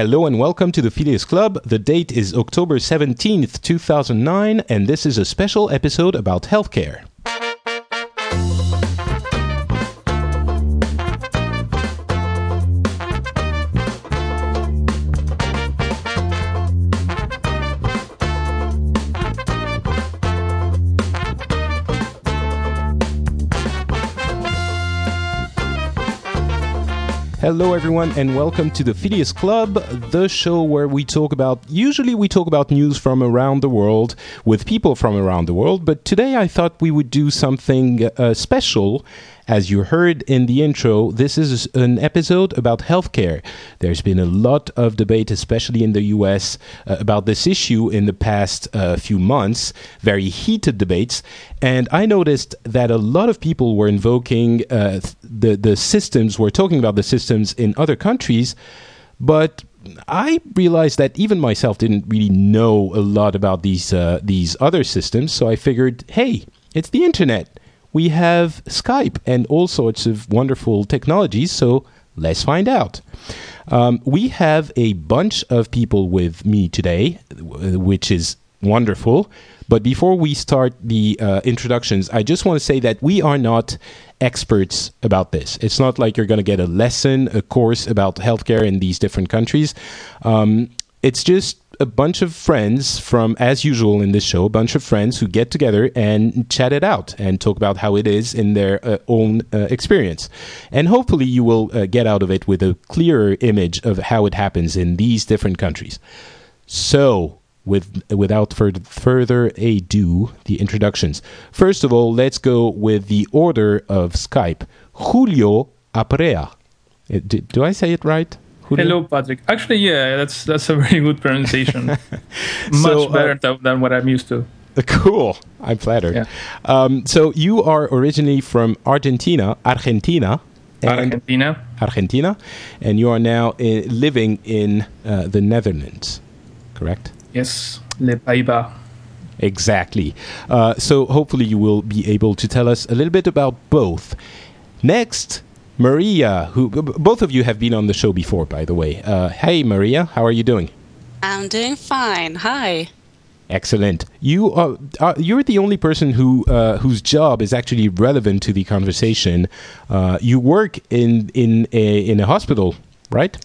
Hello and welcome to the Phileas Club. The date is October 17th, 2009, and this is a special episode about healthcare. Hello, everyone, and welcome to the Phileas Club, the show where we talk about, usually, we talk about news from around the world with people from around the world, but today I thought we would do something uh, special as you heard in the intro, this is an episode about healthcare. There's been a lot of debate, especially in the US, uh, about this issue in the past uh, few months, very heated debates. And I noticed that a lot of people were invoking uh, the, the systems, were talking about the systems in other countries, but I realized that even myself didn't really know a lot about these uh, these other systems. So I figured, hey, it's the internet we have Skype and all sorts of wonderful technologies. So let's find out. Um, we have a bunch of people with me today, which is wonderful. But before we start the uh, introductions, I just want to say that we are not experts about this. It's not like you're going to get a lesson, a course about healthcare in these different countries. Um, it's just a bunch of friends from, as usual in this show, a bunch of friends who get together and chat it out and talk about how it is in their uh, own uh, experience. And hopefully you will uh, get out of it with a clearer image of how it happens in these different countries. So, with without further, ado, the introductions. First of all, let's go with the order of Skype. Julio Aprea. Uh, do I say it right? Hello, Patrick. Actually, yeah, that's that's a very good pronunciation. Much so, uh, better uh, than what I'm used to. Cool. I'm flattered. Yeah. Um, so you are originally from Argentina, Argentina. Argentina. Argentina, and you are now in, living in uh, the Netherlands, correct? Yes, Le Pays-Bas. Exactly. Uh, so hopefully you will be able to tell us a little bit about both. Next, Maria, who both of you have been on the show before, by the way. Uh, hey, Maria, how are you doing? I'm doing fine. Hi. Excellent. You are uh, you're the only person who uh, whose job is actually relevant to the conversation. Uh, you work in in a, in a hospital, right?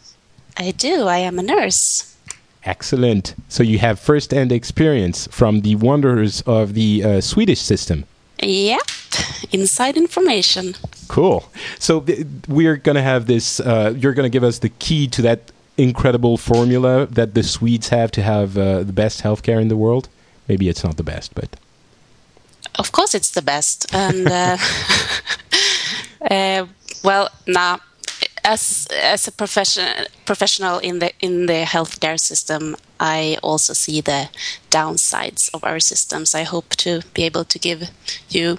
I do. I am a nurse. Excellent. So you have first-hand experience from the wonders of the uh, Swedish system. Yep. Inside information. Cool. So th- we're going to have this. Uh, you're going to give us the key to that incredible formula that the Swedes have to have uh, the best healthcare in the world. Maybe it's not the best, but of course it's the best. And uh, uh well, now as as a profession professional in the in the healthcare system, I also see the downsides of our systems. I hope to be able to give you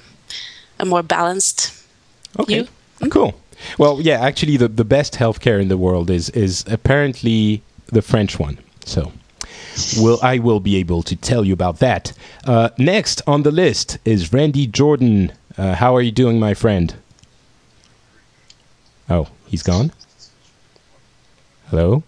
a more balanced Okay. Mm-hmm. Cool. Well, yeah, actually, the, the best healthcare in the world is is apparently the French one. So, will I will be able to tell you about that. Uh, next on the list is Randy Jordan. Uh, how are you doing, my friend? Oh, he's gone. Hello.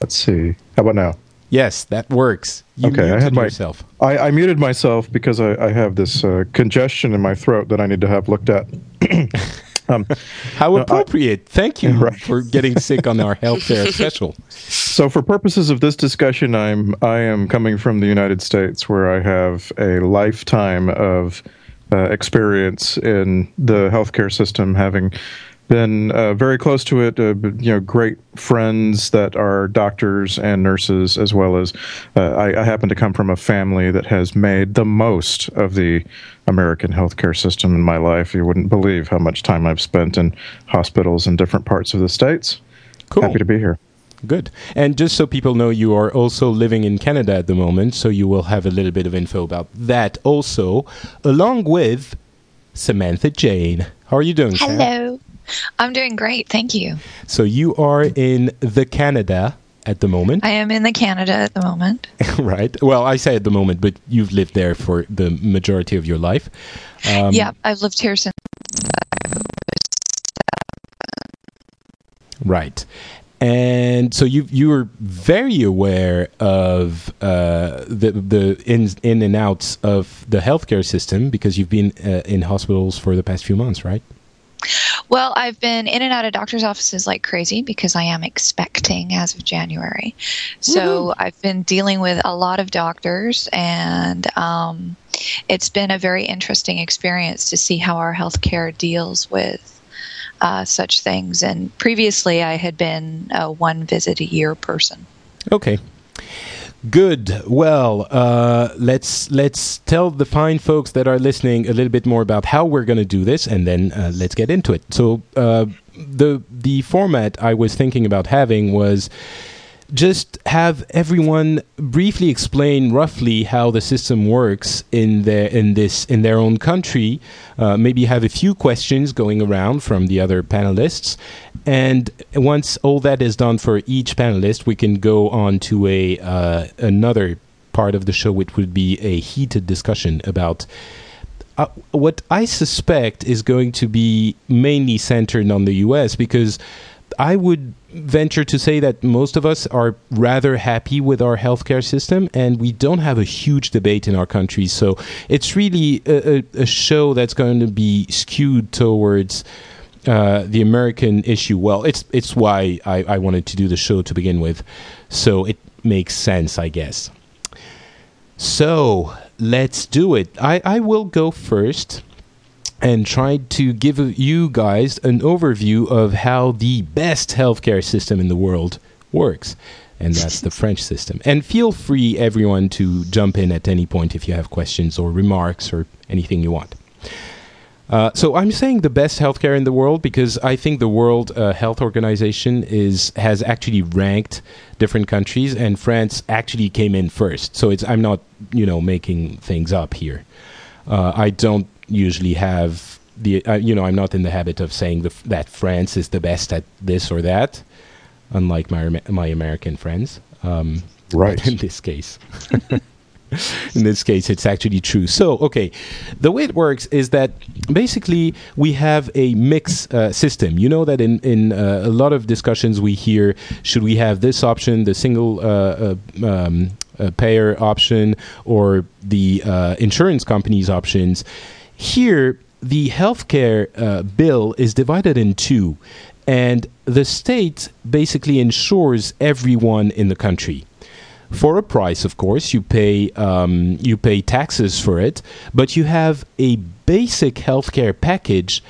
Let's see. How about now? Yes, that works. You okay, I had my, yourself. I, I, muted myself because I, I have this uh, congestion in my throat that I need to have looked at. um, How appropriate! I, Thank you right. for getting sick on our healthcare special. So, for purposes of this discussion, I'm I am coming from the United States, where I have a lifetime of uh, experience in the healthcare system, having been uh, very close to it. Uh, you know, great friends that are doctors and nurses, as well as uh, I, I, happen to come from a family that has made the most of the American healthcare system in my life. You wouldn't believe how much time I've spent in hospitals in different parts of the states. Cool. Happy to be here. Good. And just so people know, you are also living in Canada at the moment, so you will have a little bit of info about that also, along with Samantha Jane. How are you doing? Hello. Sam? I'm doing great. Thank you. So you are in the Canada at the moment. I am in the Canada at the moment. right. Well, I say at the moment, but you've lived there for the majority of your life. Um, yeah, I've lived here since. Right. and so you you were very aware of uh, the the ins in and outs of the healthcare system because you've been uh, in hospitals for the past few months, right? Well, I've been in and out of doctor's offices like crazy because I am expecting as of January. So Woo-hoo. I've been dealing with a lot of doctors, and um, it's been a very interesting experience to see how our healthcare deals with uh, such things. And previously, I had been a one visit a year person. Okay. Good. Well, uh, let's let's tell the fine folks that are listening a little bit more about how we're going to do this, and then uh, let's get into it. So, uh, the the format I was thinking about having was just have everyone briefly explain roughly how the system works in their in this in their own country. Uh, maybe have a few questions going around from the other panelists, and once all that is done for each panelist, we can go on to a uh, another part of the show, which would be a heated discussion about. Uh, what I suspect is going to be mainly centered on the US because I would venture to say that most of us are rather happy with our healthcare system, and we don't have a huge debate in our country. So it's really a, a, a show that's going to be skewed towards. Uh, the American issue. Well, it's it's why I, I wanted to do the show to begin with, so it makes sense, I guess. So let's do it. I, I will go first and tried to give you guys an overview of how the best healthcare system in the world works. And that's the French system. And feel free, everyone, to jump in at any point if you have questions or remarks or anything you want. Uh, so I'm saying the best healthcare in the world because I think the World uh, Health Organization is has actually ranked different countries, and France actually came in first. So it's I'm not you know making things up here. Uh, I don't usually have the uh, you know I'm not in the habit of saying the, that France is the best at this or that, unlike my my American friends. Um, right. In this case. in this case, it's actually true. So, okay, the way it works is that basically we have a mix uh, system. You know that in in uh, a lot of discussions we hear, should we have this option, the single uh, uh um, uh, payer option, or the uh, insurance company's options? Here, the healthcare bill is divided in two, and the state basically insures everyone in the country for a price. Of course, you pay um, you pay taxes for it, but you have a basic healthcare package.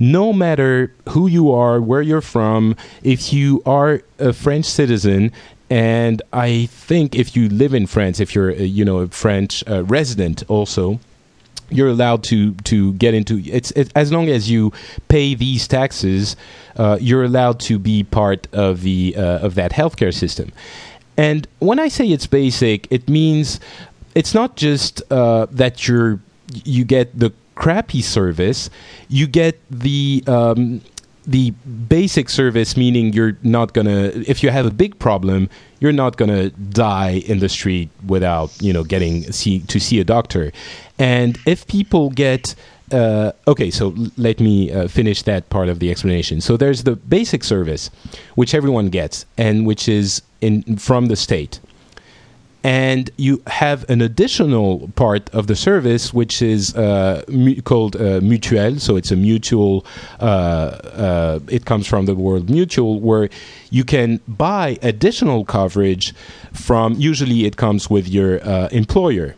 No matter who you are, where you're from, if you are a French citizen, and I think if you live in France, if you're you know a French uh, resident also, you're allowed to to get into it's it, as long as you pay these taxes, uh, you're allowed to be part of the uh, of that healthcare system. And when I say it's basic, it means it's not just uh, that you're you get the crappy service, you get the um, the basic service, meaning you're not gonna if you have a big problem, you're not gonna die in the street without you know getting see to see a doctor. And if people get uh, okay, so let me uh, finish that part of the explanation. So there's the basic service, which everyone gets, and which is in from the state. And you have an additional part of the service, which is uh, mu- called uh, mutuelle. So it's a mutual. Uh, uh, it comes from the word mutual, where you can buy additional coverage from. Usually, it comes with your employer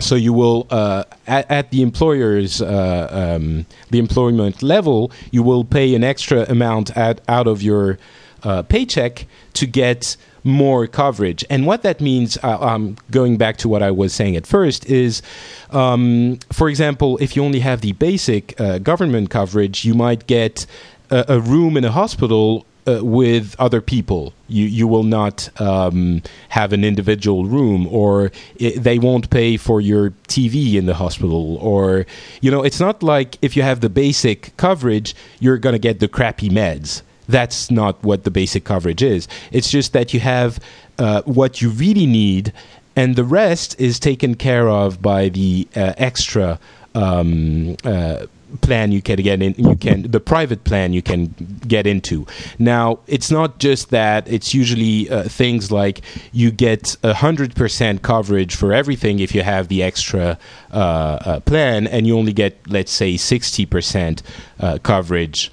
so you will uh, at, at, the employer's uh, um, the employment level you will pay an extra amount at, out of your uh, paycheck to get more coverage. And what that means uh, um, going back to what i was saying at first is um, for example if you only have the basic uh, government coverage you might get a, a room in a hospital uh, with other people. You you will not um, have an individual room, or it, they won't pay for your TV in the hospital, or you know, it's not like if you have the basic coverage, you're gonna get the crappy meds. That's not what the basic coverage is. It's just that you have uh, what you really need, and the rest is taken care of by the uh, extra. Um, uh, plan you can get in you can the private plan you can get into. Now it's not just that it's usually uh, things like you get a hundred percent coverage for everything if you have the extra uh, uh, plan and you only get let's say 60 percent uh, coverage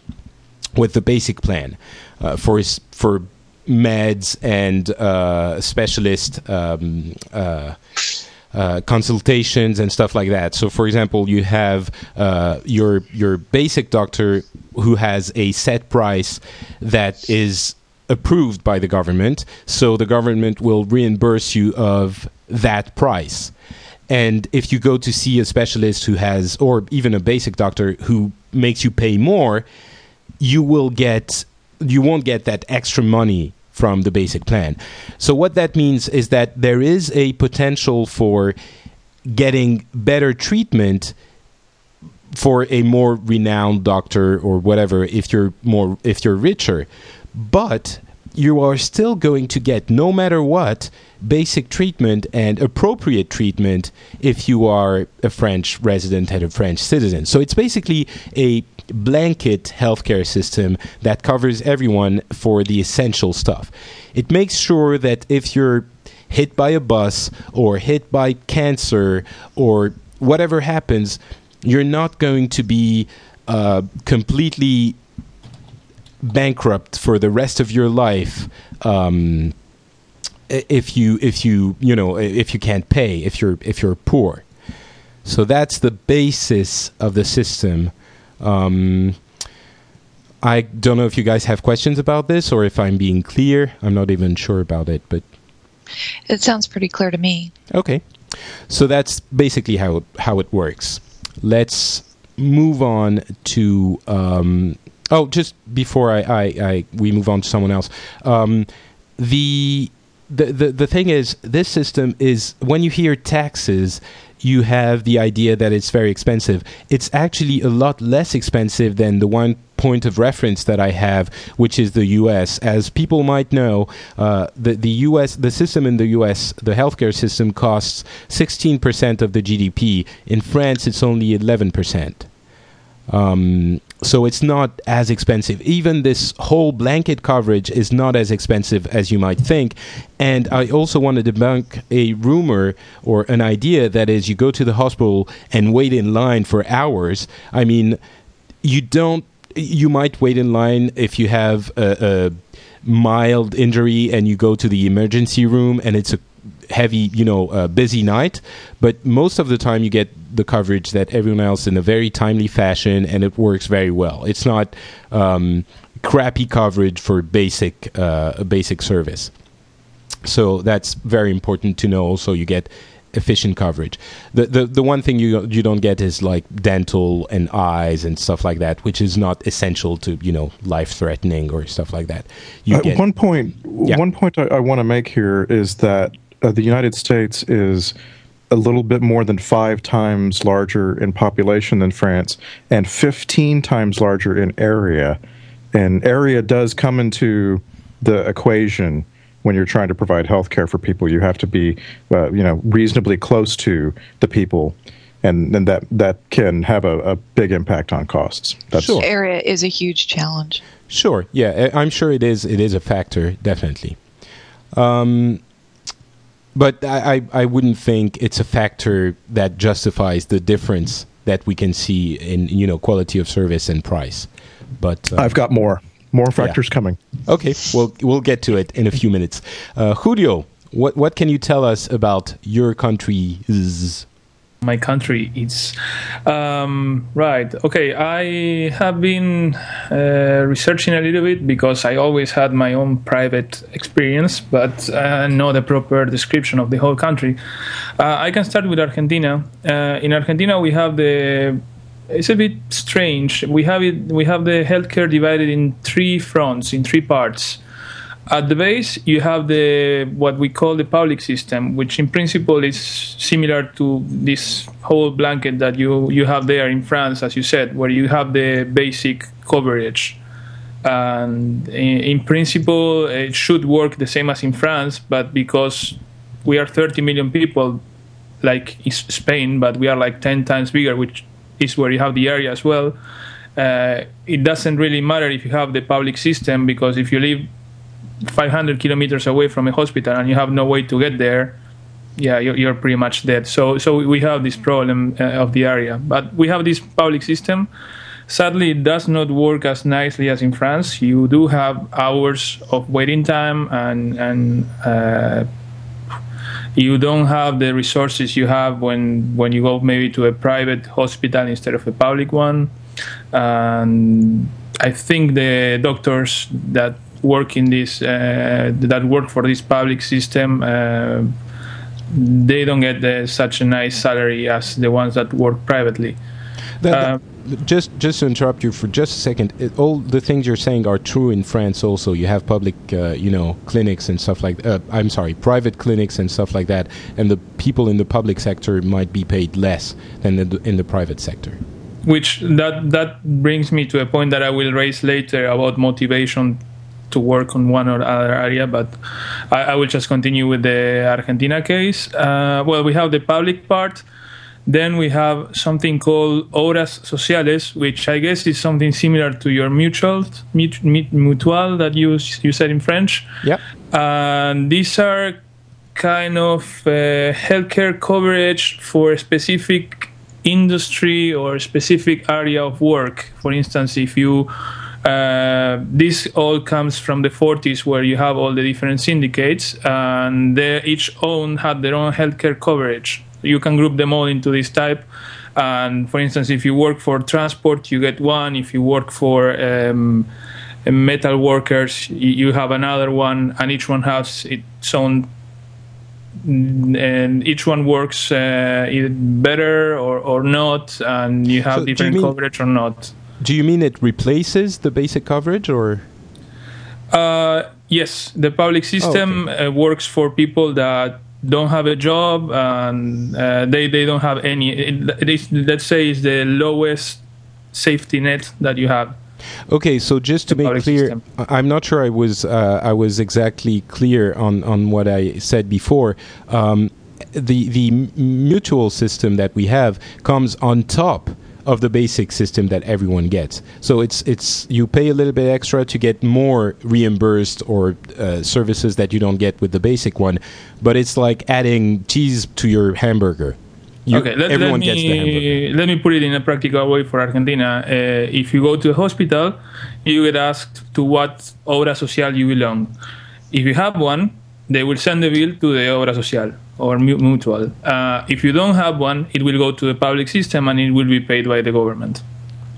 with the basic plan uh, for for meds and uh, specialist um, uh, consultations and stuff like that. So, for example, you have uh, your your basic doctor who has a set price that is approved by the government. So the government will reimburse you of that price. And if you go to see a specialist who has, or even a basic doctor who makes you pay more, you will get, you won't get that extra money from the basic plan. So, what that means is that there is a potential for getting better treatment for a more renowned doctor or whatever if you're more if you're richer but you are still going to get no matter what basic treatment and appropriate treatment if you are a French resident and a French citizen. So it's basically a blanket healthcare system that covers everyone for the essential stuff. It makes sure that if you're hit by a bus or hit by cancer or whatever happens, you're not going to be uh, completely bankrupt for the rest of your life. Um, if you if you you know if you can't pay if you're if you're poor so that's the basis of the system um, I don't know if you guys have questions about this or if I'm being clear. I'm not even sure about it, but it sounds pretty clear to me. Okay, so that's basically how how it works. Let's move on to. Um, oh, just before I, I, I, we move on to someone else. Um, the the, the the thing is, this system is when you hear taxes, you have the idea that it's very expensive. It's actually a lot less expensive than the one point of reference that I have, which is the U.S. As people might know, uh, the the U.S. the system in the U.S. the healthcare system costs 16% of the GDP. In France, it's only 11%. Um, so it's not as expensive. Even this whole blanket coverage is not as expensive as you might think. And I also want to debunk a rumor or an idea that is you go to the hospital and wait in line for hours. I mean, you don't. You might wait in line if you have a, a mild injury and you go to the emergency room and it's a heavy, you know, uh, busy night. But most of the time, you get the coverage that everyone else in a very timely fashion, and it works very well. It's not um, crappy coverage for basic uh, basic service. So that's very important to know. Also, you get efficient coverage. The, the the one thing you you don't get is like dental and eyes and stuff like that, which is not essential to you know life threatening or stuff like that. You uh, get, one point yeah. one point I, I want to make here is that uh, the United States is a little bit more than five times larger in population than France and 15 times larger in area. And area does come into the equation when you're trying to provide health care for people. You have to be, uh, you know, reasonably close to the people. And, and that, that can have a, a big impact on costs. That's sure. Area is a huge challenge. Sure. Yeah, I'm sure it is. It is a factor, definitely. Um, but I, I, I wouldn't think it's a factor that justifies the difference that we can see in you know quality of service and price. But uh, I've got more more factors yeah. coming. Okay, well we'll get to it in a few minutes. Uh, Julio, what what can you tell us about your country's my country is. um, right okay i have been uh, researching a little bit because i always had my own private experience but uh, not a proper description of the whole country. Uh, i can start with argentina. Uh, in argentina we have the it's a bit strange. We have it we have the healthcare divided in three fronts in three parts at the base, you have the what we call the public system, which in principle is similar to this whole blanket that you you have there in France, as you said, where you have the basic coverage. And in, in principle, it should work the same as in France, but because we are 30 million people, like Spain, but we are like 10 times bigger, which is where you have the area as well. Uh, it doesn't really matter if you have the public system because if you live 500 kilometers away from a hospital and you have no way to get there, yeah, you're, you're pretty much dead. So, so we have this problem uh, of the area, but we have this public system. Sadly, it does not work as nicely as in France. You do have hours of waiting time, and and uh, you don't have the resources you have when when you go maybe to a private hospital instead of a public one. And I think the doctors that work in this uh, that work for this public system uh, they don't get the, such a nice salary as the ones that work privately. That, uh, just just to interrupt you for just a second, it, all the things you're saying are true in France. Also, you have public, uh, you know, clinics and stuff like. Uh, I'm sorry, private clinics and stuff like that, and the people in the public sector might be paid less than in the, in the private sector. Which that that brings me to a point that I will raise later about motivation to work on one or other area, but I, I will just continue with the Argentina case. Uh, well, we have the public part. Then we have something called obras sociales, which I guess is something similar to your mutual mutual that you you said in French. Yeah. And these are kind of uh, healthcare coverage for a specific industry or specific area of work. For instance, if you uh, this all comes from the 40s, where you have all the different syndicates, and they each own had their own healthcare coverage. You can group them all into this type. And for instance, if you work for transport, you get one. If you work for um, metal workers, you have another one, and each one has its own and each one works uh, better or, or not, and you have so different you mean, coverage or not. Do you mean it replaces the basic coverage or? Uh, yes, the public system oh, okay. uh, works for people that don't have a job and uh, they, they don't have any. It, let's say it's the lowest safety net that you have. Okay, so just to make clear, system. I'm not sure I was uh, I was exactly clear on, on what I said before. Um, the the mutual system that we have comes on top of the basic system that everyone gets. So it's it's you pay a little bit extra to get more reimbursed or uh, services that you don't get with the basic one, but it's like adding cheese to your hamburger. You, okay, let, let, me, let me put it in a practical way for Argentina. Uh, if you go to a hospital, you get asked to what obra social you belong. If you have one, they will send the bill to the obra social or mutual. Uh, if you don't have one, it will go to the public system and it will be paid by the government.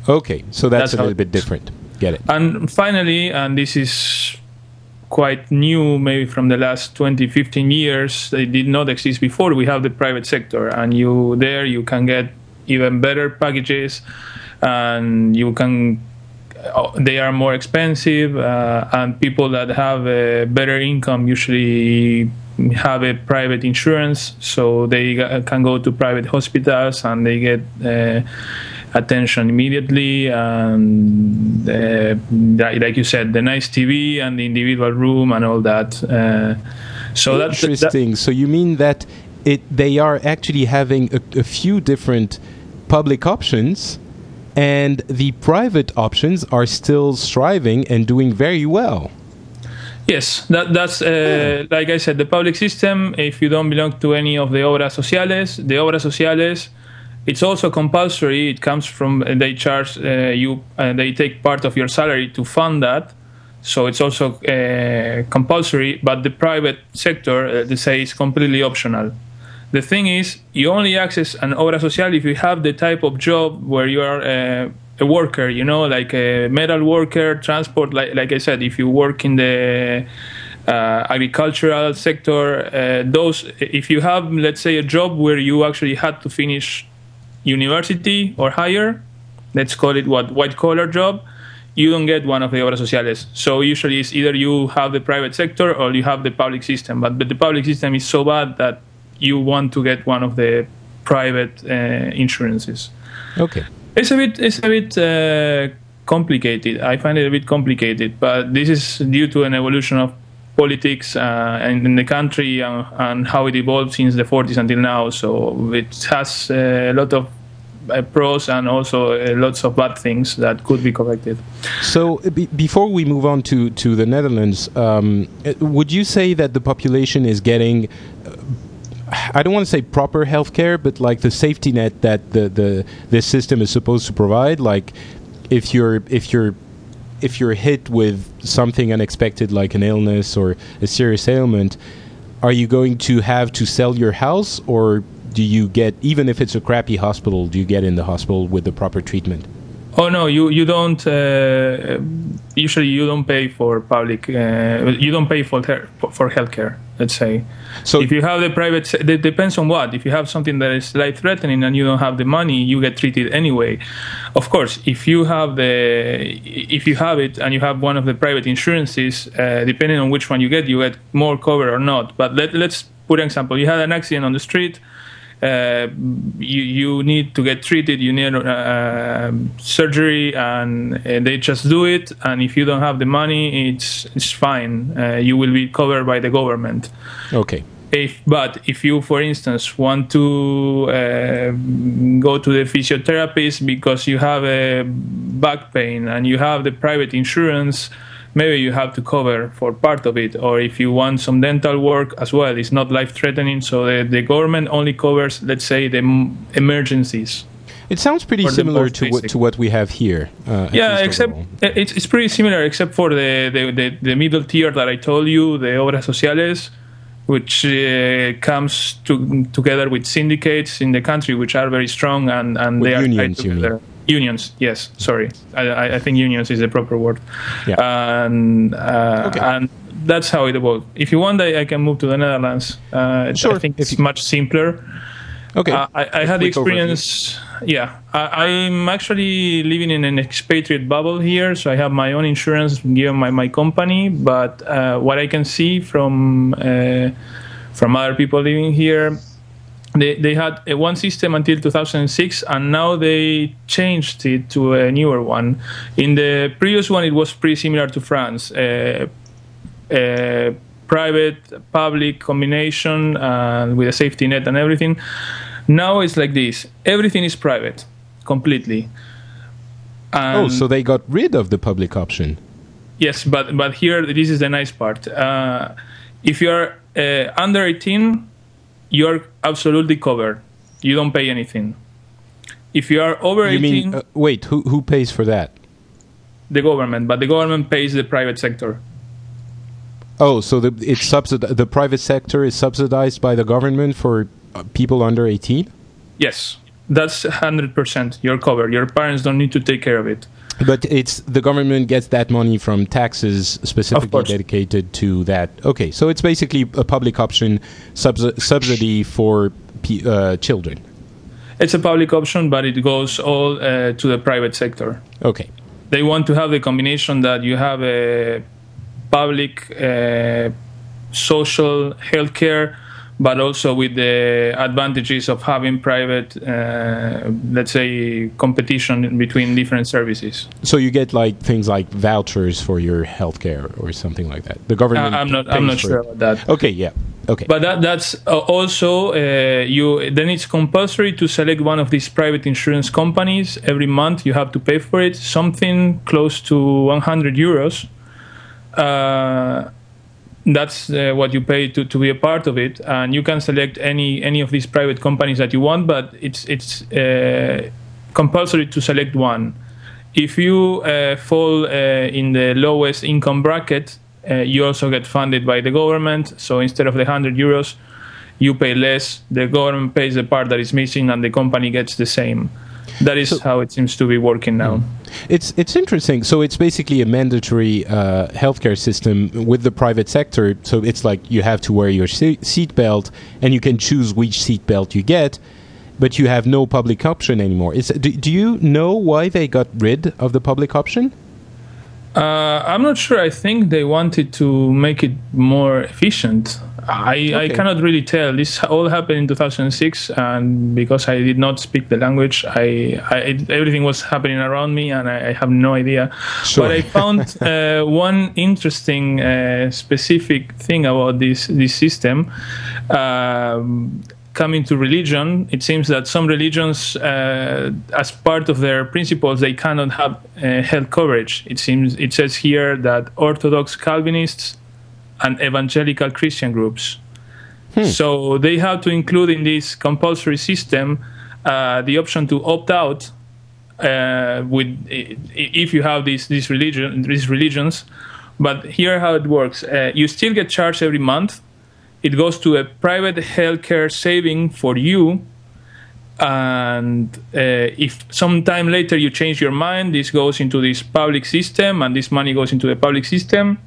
Okay, so that's, that's a little bit different. Get it. And finally, and this is quite new, maybe from the last 20, 15 years, they did not exist before. We have the private sector, and you there you can get even better packages, and you can uh, they are more expensive, uh, and people that have a better income usually have a private insurance, so they can go to private hospitals and they get uh, attention immediately. And uh, like you said, the nice TV and the individual room and all that. Uh, so that's interesting. So you mean that it they are actually having a, a few different public options and the private options are still striving and doing very well. Yes, that, that's uh, like I said, the public system. If you don't belong to any of the obras sociales, the obras sociales, it's also compulsory. It comes from uh, they charge uh, you, uh, they take part of your salary to fund that. So it's also uh, compulsory. But the private sector, they say, is completely optional. The thing is, you only access an obra social if you have the type of job where you are a worker, you know, like a metal worker, transport. Like, like I said, if you work in the uh, agricultural sector, uh, those, if you have, let's say, a job where you actually had to finish university or higher, let's call it what, white collar job, you don't get one of the obras sociales. So usually it's either you have the private sector or you have the public system. But, but the public system is so bad that you want to get one of the private uh, insurances. Okay. It's a bit. It's a bit. Uh, complicated. I find it a bit complicated, but this is due to an evolution of politics uh, in the country and, and, how it evolved since the 40s until now. So it has a lot of uh, pros and also uh, lots of bad things that could be corrected. So, be before we move on to, to the Netherlands, um, uh, would you say that the population is getting, uh, I don't want to say proper healthcare, but like the safety net that the, the this system is supposed to provide? Like, if you're if you're if you're hit with something unexpected like an illness or a serious ailment, are you going to have to sell your house or do you get even if it's a crappy hospital do you get in the hospital with the proper treatment Oh no, you you don't. Uh, usually, you don't pay for public. Uh, you don't pay for her, for healthcare. Let's say. So if you have the private, it depends on what. If you have something that is life threatening and you don't have the money, you get treated anyway. Of course, if you have the, if you have it and you have one of the private insurances, uh, depending on which one you get, you get more cover or not. But let, let's put an example. You had an accident on the street uh, you you need to get treated, you need uh, surgery, and they just do it. And if you don't have the money, it's it's fine. Uh, you will be covered by the government. Okay. If, but if you, for instance, want to uh, go to the physiotherapist because you have a back pain and you have the private insurance, maybe you have to cover for part of it. Or if you want some dental work as well, it's not life threatening. So the, the government only covers, let's say, the m- emergencies. It sounds pretty similar to what to what we have here. Uh, Yeah, except it's, it's pretty similar, except for the, the, the, the middle tier that I told you, the obras sociales, which uh, comes to, together with syndicates in the country, which are very strong and, and With they are tied unions, mean? together. Unions, yes. Sorry, I, I- think unions is the proper word. Yeah. And uh, Okay. and that's how it works. If you want, I, I can move to the Netherlands. Uh, Sure, I think it's much simpler. okay. Uh, I, I had the overview. experience. Yeah, I, I'm actually living in an expatriate bubble here, so I have my own insurance given by my company. But uh, what I can see from uh, from other people living here, they they had a one system until 2006, and now they changed it to a newer one. In the previous one, it was pretty similar to France. Uh, uh, private public combination uh, with a safety net and everything. Now it's like this: everything is private, completely. oh, so they got rid of the public option. Yes, but but here this is the nice part. Uh, if you are uh, under 18, you are absolutely covered. You don't pay anything. If you are over You 18, mean uh, wait? Who who pays for that? the government, but the government pays the private sector. Oh, so the it's subsidi- the private sector is subsidized by the government for uh, people under eighteen. Yes, that's 100%. You're covered. Your parents don't need to take care of it. But it's the government gets that money from taxes specifically dedicated to that. Okay, so it's basically a public option subs- subsidy for p- uh, children. It's a public option, but it goes all uh, to the private sector. Okay, They want to have the combination that you have a public uh, social healthcare, but also with the advantages of having private, uh, let's say, competition between different services. so you get like things like vouchers for your healthcare or something like that. The government. I'm not. I'm not sure about that. Okay, yeah. Okay. But that, that's also uh, you. Then it's compulsory to select one of these private insurance companies every month. You have to pay for it, something close to 100 euros. Uh, that's uh, what you pay to, to be a part of it, and you can select any any of these private companies that you want. But it's it's uh, compulsory to select one. If you uh, fall uh, in the lowest income bracket, uh, you also get funded by the government. So instead of the 100 euros, you pay less. The government pays the part that is missing, and the company gets the same. That is So- how it seems to be working now. It's it's interesting. So it's basically a mandatory uh, healthcare system with the private sector. So it's like you have to wear your se- seatbelt, and you can choose which seatbelt you get, but you have no public option anymore. Is, do, do you know why they got rid of the public option? Uh, I'm not sure. I think they wanted to make it more efficient. I, I cannot really tell. This all happened in 2006, and because I did not speak the language, I, I everything was happening around me, and I, I have no idea. Sure. But I found uh, one interesting uh, specific thing about this this system. Um, coming to religion, it seems that some religions, uh, as part of their principles, they cannot have uh, health coverage. It seems it says here that Orthodox Calvinists and evangelical Christian groups. So they have to include in this compulsory system uh, the option to opt out uh, with if you have these these religion these religions. But here how it works: uh, you still get charged every month. It goes to a private healthcare saving for you, and uh, if sometime later you change your mind, this goes into this public system, and this money goes into the public system.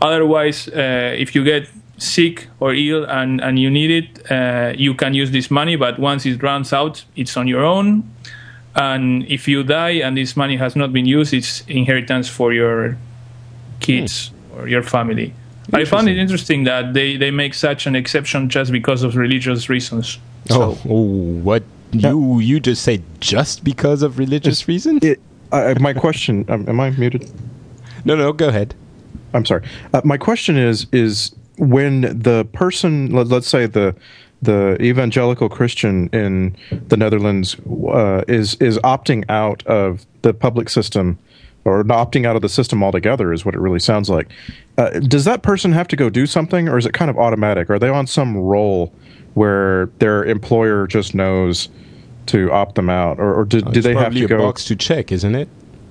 Otherwise, uh, if you get sick or ill and, and you need it, uh, you can use this money, but once it runs out, it's on your own. And if you die and this money has not been used, it's inheritance for your kids or your family. I found it interesting that they, they make such an exception just because of religious reasons. Oh, oh, what you you just say just because of religious reasons? It, uh, my question. Um, am I muted? No, no, go ahead. I'm sorry. Uh, my question is is when the person, let, let's say the the evangelical Christian in the Netherlands uh, is is opting out of the public system or opting out of the system altogether is what it really sounds like. Uh, does that person have to go do something, or is it kind of automatic? Are they on some roll where their employer just knows to opt them out, or, or do, do It's they have probably to a go? box to check, isn't it?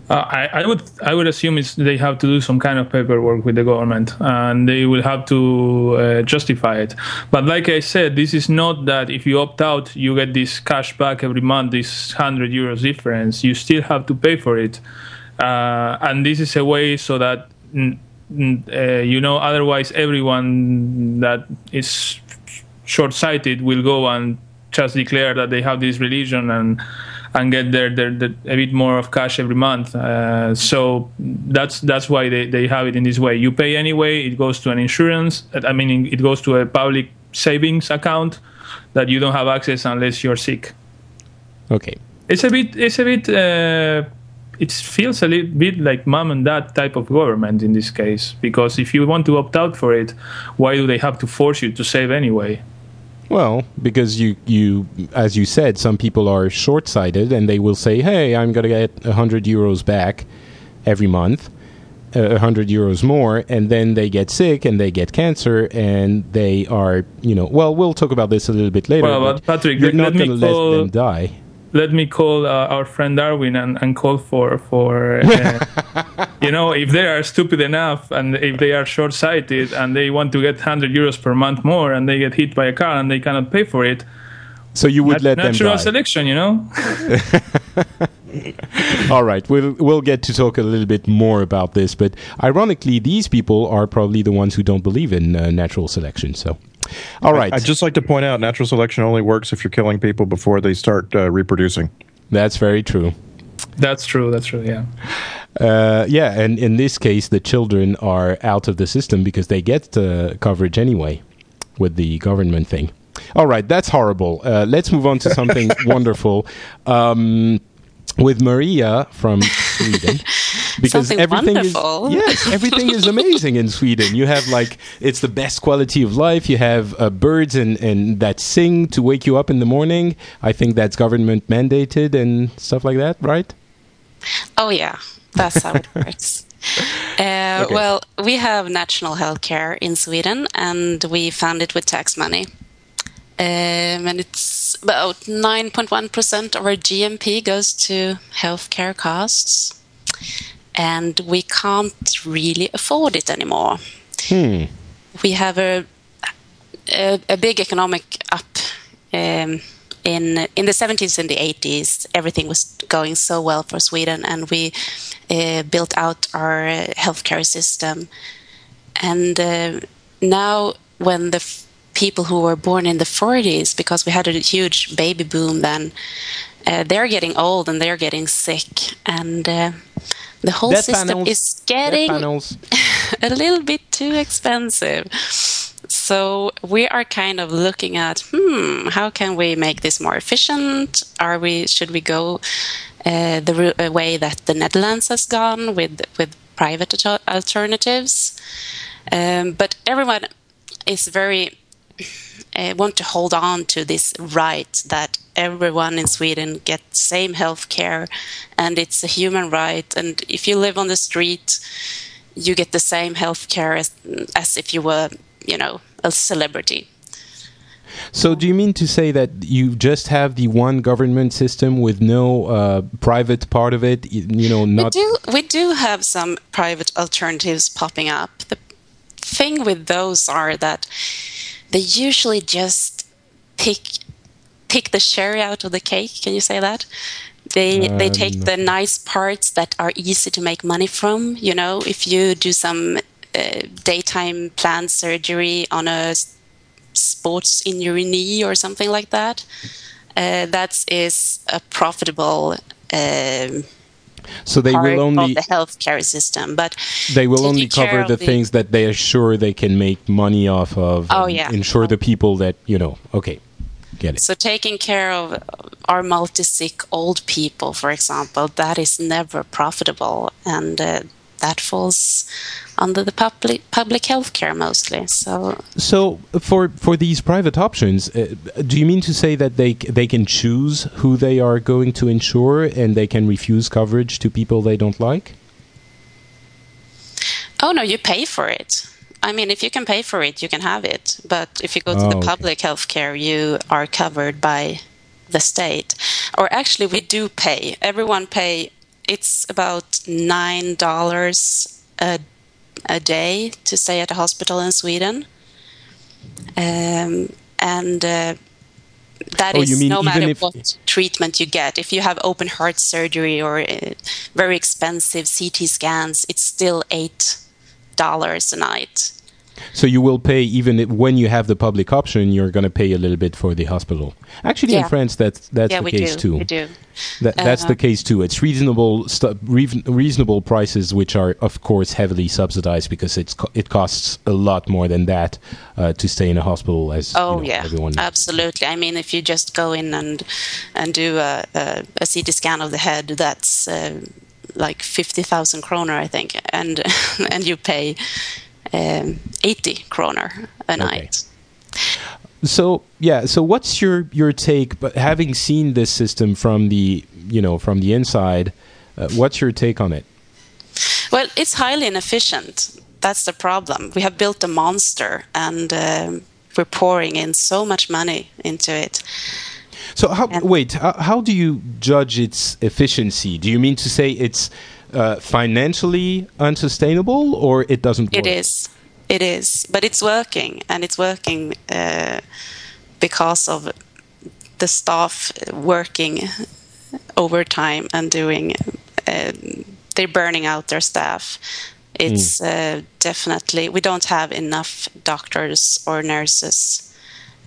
Uh, I, I would I would assume it's, they have to do some kind of paperwork with the government, and they will have to uh, justify it. But like I said, this is not that if you opt out, you get this cash back every month, this hundred euros difference. You still have to pay for it, uh, and this is a way so that uh, you know. Otherwise, everyone that is short-sighted will go and just declare that they have this religion and and get their, their, their a bit more of cash every month. Uh, so that's that's why they, they have it in this way. You pay anyway. It goes to an insurance. I mean, it goes to a public savings account that you don't have access unless you're sick. Okay. It's a bit. It's a bit. Uh, it feels a little bit like mom and dad type of government in this case because if you want to opt out for it, why do they have to force you to save anyway? Well, because you, you, as you said, some people are short-sighted and they will say, "Hey, I'm going to get hundred euros back every month, a hundred euros more," and then they get sick and they get cancer and they are, you know. Well, we'll talk about this a little bit later. Well, but Patrick, you're let- not going to let them die. Let me call uh, our friend Darwin and, and call for for uh, you know if they are stupid enough and if they are short sighted and they want to get 100 euros per month more and they get hit by a car and they cannot pay for it. So you would nat- let them natural selection you know? All right, we'll we'll get to talk a little bit more about this, but ironically, these people are probably the ones who don't believe in uh, natural selection. So, all right, I'd just like to point out natural selection only works if you're killing people before they start uh, reproducing. that's very true. that's true that's true yeah Uh, yeah, and in this case, the children are out of the system because they get uh, coverage anyway with the government thing. All right, that's horrible. Uh, let's move on to something wonderful. Um, with Maria from Sweden, because Something everything wonderful. is yes, everything is amazing in Sweden. You have like it's the best quality of life. You have uh, birds and and that sing to wake you up in the morning. I think that's government mandated and stuff like that, right? Oh yeah, that's how it works. Uh, Well, we have national health care in Sweden, and we fund it with tax money. Um, and it's about 9.1% of our GMP goes to healthcare costs. And we can't really afford it anymore. We have a, a, a big economic up um, in in the 70s and the 80s. Everything was going so well for Sweden, and we uh, built out our uh, healthcare system. And uh, now, when the f- people who were born in the 40s, because we had a huge baby boom then, uh, they're getting old and they're getting sick, and uh, the whole Death system panels. is getting a little bit too expensive. So we are kind of looking at, hmm, how can we make this more efficient? Are we should we go uh, the uh, way that the Netherlands has gone with with private alternatives? Um, but everyone is very uh, want to hold on to this right that everyone in Sweden gets same health care and it's a human right and if you live on the street you get the same health care as, as if you were you know a celebrity so, do you mean to say that you just have the one government system with no uh, private part of it? You know, not. We do, we do have some private alternatives popping up. The thing with those are that they usually just pick pick the cherry out of the cake. Can you say that? They they um, take the nice parts that are easy to make money from. You know, if you do some uh, daytime planned surgery on a sports injury knee or something like that, uh, that is a profitable. Um, so they will only the healthcare system, but they will only cover the, the, things that they are sure they can make money off of. Oh yeah, ensure the people that you know. Okay, get it. So taking care of our multi-sick old people, for example, that is never profitable, and uh, that falls under the public public health care mostly. So, so for for these private options, uh, do you mean to say that they they can choose who they are going to insure and they can refuse coverage to people they don't like? Oh no, you pay for it. I mean, if you can pay for it, you can have it. But if you go to oh, the okay. public health care, you are covered by the state. Or actually, we do pay. Everyone pay. It's about nine dollars a a day to stay at a hospital in Sweden. Um, and uh, that oh, is no matter if... what treatment you get. If you have open heart surgery or uh, very expensive CT scans, it's still eight dollars a night. So you will pay even if, when you have the public option, you're going to pay a little bit for the hospital. Actually, yeah. in France, that's that's yeah, the case do. too. We do. That, that's uh, the case too. It's reasonable reasonable prices, which are of course heavily subsidized because it's co- it costs a lot more than that uh, to stay in a hospital. As oh you know, yeah, everyone absolutely. I mean, if you just go in and and do a, a, a CT scan of the head, that's uh, like fifty thousand kroner, I think, and and you pay um, 80 kroner a night. So yeah, so what's your your take? But having seen this system from the you know from the inside, uh, what's your take on it? Well, it's highly inefficient. That's the problem. We have built a monster, and um, we're pouring in so much money into it. So how, wait, how, how, do you judge its efficiency? Do you mean to say it's uh, financially unsustainable, or it doesn't work? It is. It is, but it's working, and it's working uh, because of the staff working overtime and doing. Uh, they're burning out their staff. It's mm. uh, definitely we don't have enough doctors or nurses.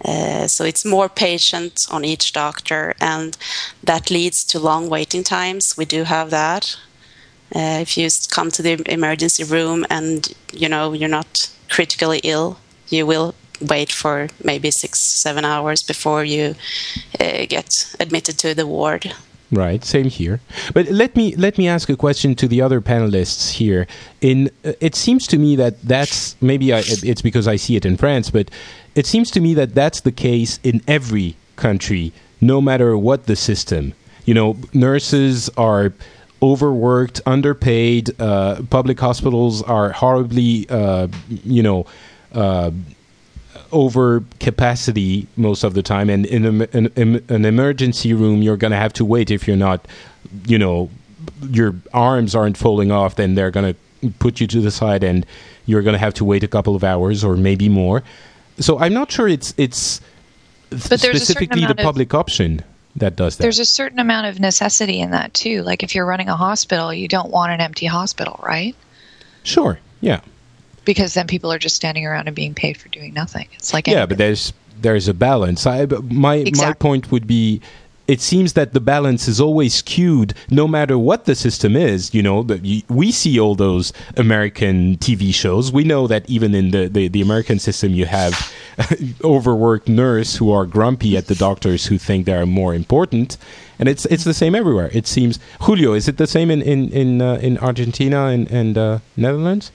Uh, so it's more patients on each doctor, and that leads to long waiting times. We do have that. Uh, if you come to the emergency room and you know you're not critically ill, you will wait for maybe six, seven hours before you uh, get admitted to the ward. Right, same here. But let me let me ask a question to the other panelists here. In uh, it seems to me that that's maybe I, it's because I see it in France, but it seems to me that that's the case in every country, no matter what the system. You know, nurses are overworked, underpaid. Uh, public hospitals are horribly, uh, you know, uh, over capacity most of the time. And in a, an, an emergency room, you're going to have to wait if you're not, you know, your arms aren't falling off. Then they're going to put you to the side, and you're going to have to wait a couple of hours or maybe more. So I'm not sure it's it's but specifically the public option that does that. There's a certain amount of necessity in that too. Like if you're running a hospital, you don't want an empty hospital, right? Sure. Yeah. Because then people are just standing around and being paid for doing nothing. It's like yeah, but there's there's a balance. I my exactly. my point would be it seems that the balance is always skewed no matter what the system is you know we see all those american tv shows. We know that even in the, the, the american system you have overworked nurse who are grumpy at the doctors who think they are more important. And it's it's the same everywhere. It seems julio is it the same in in in, uh, in argentina and, and uh, netherlands?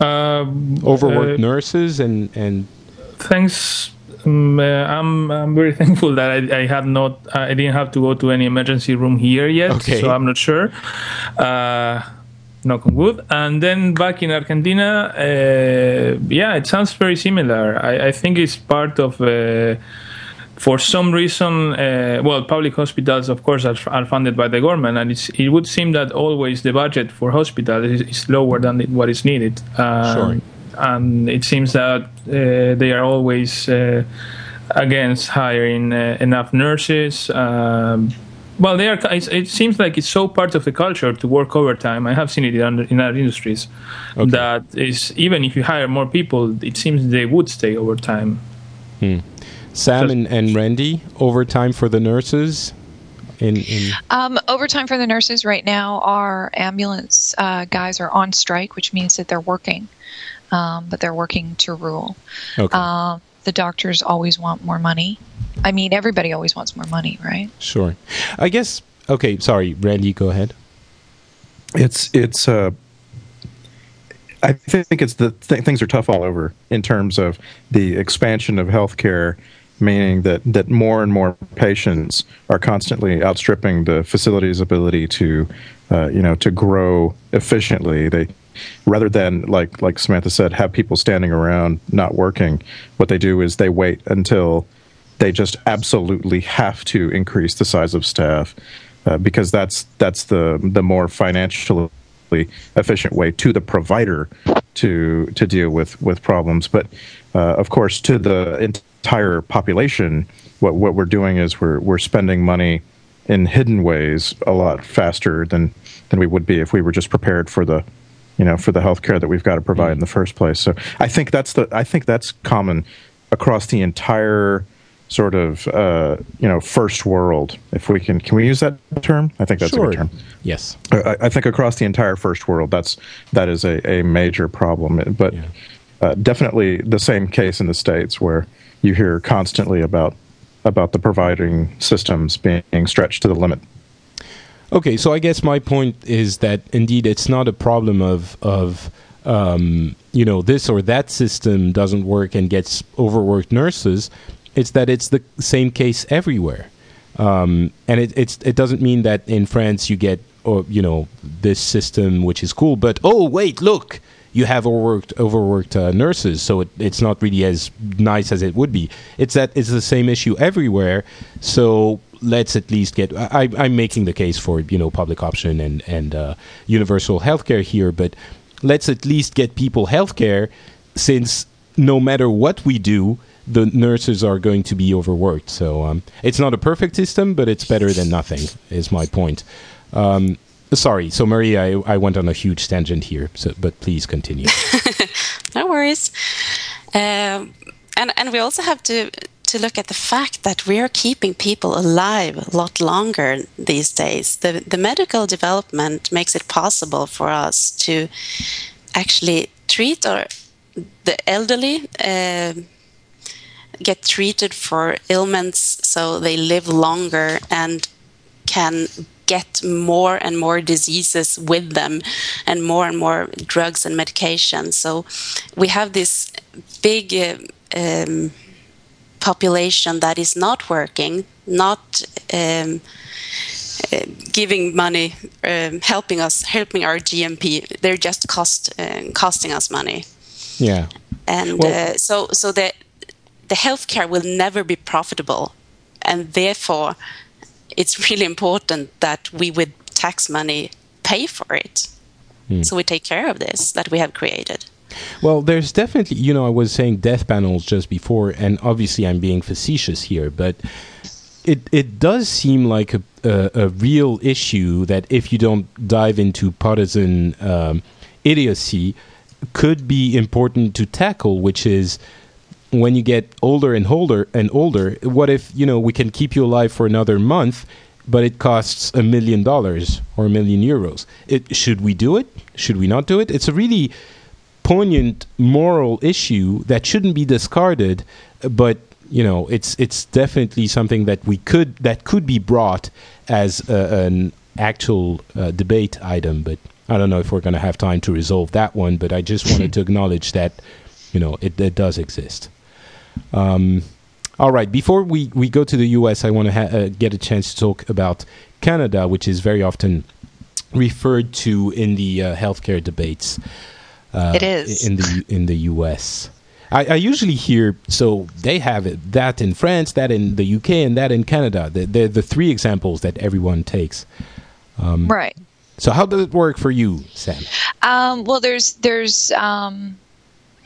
Um, overworked uh, nurses and and thanks. Um, I'm I'm very thankful that I, I had not I didn't have to go to any emergency room here yet. Okay. So I'm not sure. Uh, knock on wood. And then back in Argentina, uh, yeah, it sounds very similar. I, I think it's part of. Uh, for some reason, uh, well, public hospitals, of course, are, are, funded by the government, and it would seem that always the budget for hospitals is, is lower than what is needed. Um, sure. And it seems that uh, they are always uh, against hiring uh, enough nurses. Um, well, they are. It seems like it's so part of the culture to work overtime. I have seen it in, in other industries. Okay. That is, even if you hire more people, it seems they would stay overtime. Hmm. Sam and, and Randy, overtime for the nurses? In, in um, overtime for the nurses right now, our ambulance uh, guys are on strike, which means that they're working, um, but they're working to rule. Okay. Um, the doctors always want more money. I mean, everybody always wants more money, right? Sure. I guess. Okay, sorry, Randy, go ahead. It's it's uh, I think it's the th- things are tough all over in terms of the expansion of healthcare meaning that, that more and more patients are constantly outstripping the facility's ability to, uh, you know, to grow efficiently. They, rather than like like Samantha said, have people standing around not working. What they do is they wait until they just absolutely have to increase the size of staff uh, because that's that's the the more financially efficient way to the provider to to deal with with problems. But uh, of course, to the entire population, what what we're doing is we're we're spending money in hidden ways a lot faster than than we would be if we were just prepared for the you know for the healthcare that we've got to provide in the first place. So I think that's the I think that's common across the entire sort of uh, you know first world. If we can, can we use that term? I think that's sure. a good term. Yes, I, I, think across the entire first world, that's that is a, a major problem. But yeah. uh, definitely the same case in the states where you hear constantly about about the providing systems being stretched to the limit. Okay, so I guess my point is that indeed it's not a problem of of um, you know this or that system doesn't work and gets overworked nurses. It's that it's the same case everywhere, um, and it, it doesn't mean that in France you get or you know this system which is cool, but oh wait, look, you have overworked overworked uh, nurses, so it, it's not really as nice as it would be. It's that it's the same issue everywhere. So let's at least get. I, am making the case for you know public option and and uh, universal healthcare here, but let's at least get people healthcare, since no matter what we do, the nurses are going to be overworked. So um, it's not a perfect system, but it's better than nothing. Is my point. Um, Sorry, so Maria, I, I, went on a huge tangent here, so, but please continue. no worries. Um, and and we also have to to look at the fact that we are keeping people alive a lot longer these days. The the medical development makes it possible for us to actually treat our the elderly. Uh, get treated for ailments so they live longer and can get more and more diseases with them and more and more drugs and medications. So we have this big uh, um, population that is not working, not um, uh, giving money, um, helping us, helping our GMP. They're just cost uh, costing us money. Yeah, and well, uh, so so the the healthcare will never be profitable, and therefore it's really important that we, with tax money, pay for it. Mm. So we take care of this that we have created. Well, there's definitely, you know, I was saying death panels just before, and obviously I'm being facetious here, but it it does seem like a, a, a real issue that if you don't dive into partisan um, idiocy, could be important to tackle, which is when you get older and older and older, what if you know we can keep you alive for another month, but it costs a million dollars or a million euros? It, should we do it? Should we not do it? It's a really poignant moral issue that shouldn't be discarded, but you know it's it's definitely something that we could that could be brought as an actual uh, debate item, but. I don't know if we're going to have time to resolve that one, but I just wanted to acknowledge that, you know, it, it does exist. Um, all right. Before we, we go to the U.S., I want to ha- uh, get a chance to talk about Canada, which is very often referred to in the uh, healthcare debates. Uh, it is in the in the U.S. I, I, usually hear so they have it, that in France, that in the UK, and that in Canada. They're, the three examples that everyone takes. Um, right. So how does it work for you, Sam? Um, well, there's there's um,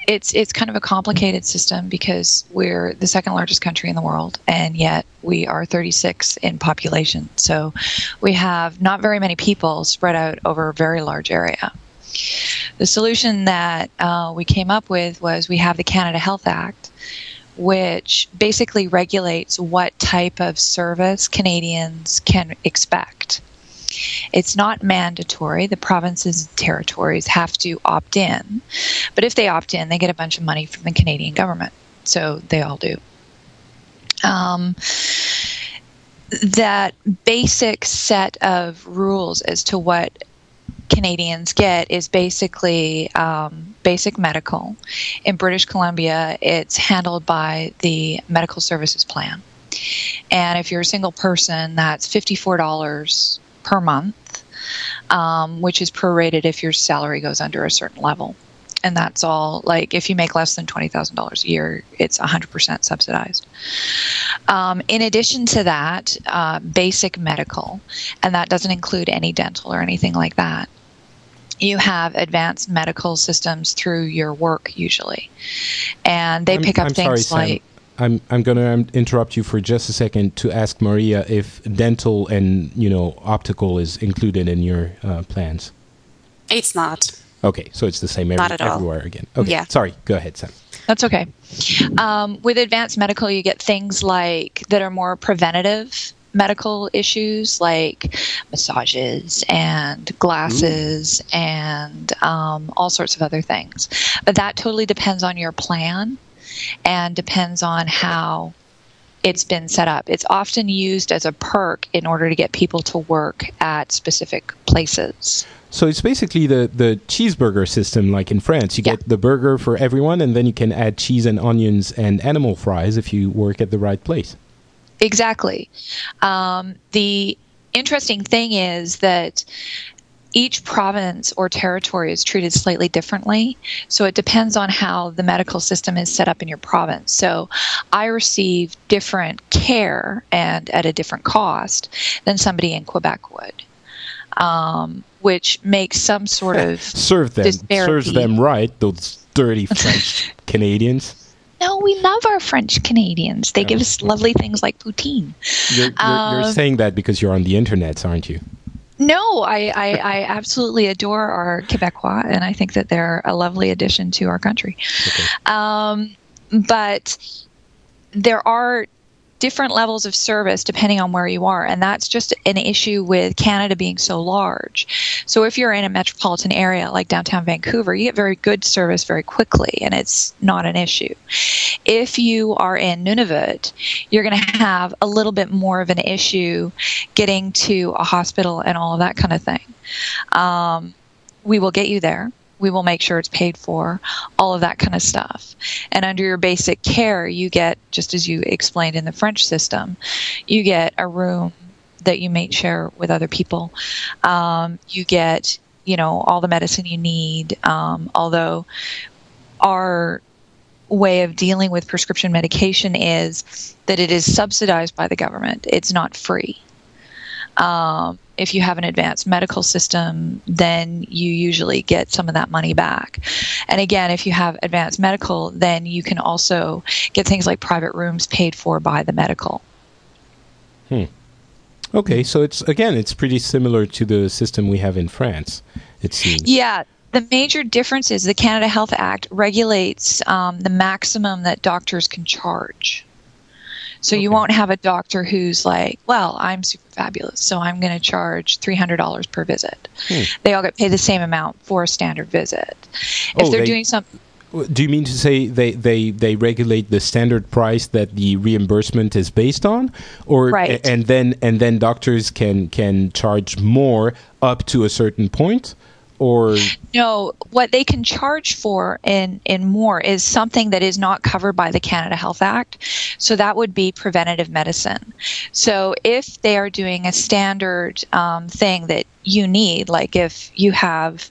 it's it's kind of a complicated system because we're the second largest country in the world, and yet we are 36 in population. So we have not very many people spread out over a very large area. The solution that uh, we came up with was we have the Canada Health Act, which basically regulates what type of service Canadians can expect. It's not mandatory. The provinces and territories have to opt in. But if they opt in, they get a bunch of money from the Canadian government. So they all do. Um, that basic set of rules as to what Canadians get is basically um, basic medical. In British Columbia, it's handled by the Medical Services Plan. And if you're a single person, that's $54 per month, um, which is prorated if your salary goes under a certain level. And that's all, like, if you make less than $20,000 a year, it's 100% subsidized. Um, in addition to that, uh, basic medical, and that doesn't include any dental or anything like that you have advanced medical systems through your work usually and they I'm, pick up I'm things sorry, like I'm I'm going to um, interrupt you for just a second to ask Maria if dental and you know optical is included in your uh, plans. It's not. Okay, so it's the same every, everywhere all. again. Okay, yeah. sorry. Go ahead, Sam. That's okay. Um, with advanced medical, you get things like that are more preventative medical issues like massages and glasses Ooh. and um, all sorts of other things. But that totally depends on your plan and depends on how it's been set up. It's often used as a perk in order to get people to work at specific places. So it's basically the, the cheeseburger system, like in France. You yeah. get the burger for everyone, and then you can add cheese and onions and animal fries if you work at the right place. Exactly. Um, the interesting thing is that each province or territory is treated slightly differently. So it depends on how the medical system is set up in your province. So I receive different care and at a different cost than somebody in Quebec would. Um, which makes some sort of serve them disparity. serves them right those dirty French Canadians. No, we love our French Canadians. They give us lovely things like poutine. You're, you're, um, you're saying that because you're on the internet, aren't you? No, I, I, I, absolutely adore our Quebecois, and I think that they're a lovely addition to our country. Okay. Um, but there are different levels of service depending on where you are. And that's just an issue with Canada being so large. So if you're in a metropolitan area like downtown Vancouver, you get very good service very quickly and it's not an issue. If you are in Nunavut, you're going to have a little bit more of an issue getting to a hospital and all of that kind of thing. Um, we will get you there we will make sure it's paid for, all of that kind of stuff. And under your basic care, you get, just as you explained in the French system, you get a room that you may share with other people. Um, you get, you know, all the medicine you need. Um, although our way of dealing with prescription medication is that it is subsidized by the government. It's not free. Um, if you have an advanced medical system, then you usually get some of that money back. And again, if you have advanced medical, then you can also get things like private rooms paid for by the medical. Hmm. Okay, so it's again, it's pretty similar to the system we have in France. It seems. Yeah, the major difference is the Canada Health Act regulates um, the maximum that doctors can charge. So okay. you won't have a doctor who's like, well, I'm super fabulous, so I'm going to charge $300 per visit. Hmm. They all get paid the same amount for a standard visit. If oh, they're they, doing something. Do you mean to say they, they, they regulate the standard price that the reimbursement is based on, or right. and then and then doctors can can charge more up to a certain point, or No, what they can charge for in, in more is something that is not covered by the Canada Health Act. So that would be preventative medicine. So if they are doing a standard um, thing that you need, like if you have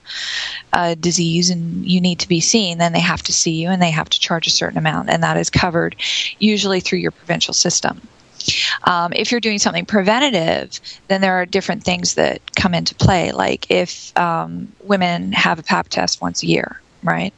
a disease and you need to be seen, then they have to see you and they have to charge a certain amount, and that is covered usually through your provincial system. Um, if you're doing something preventative, then there are different things that come into play. Like if um, women have a pap test once a year, right?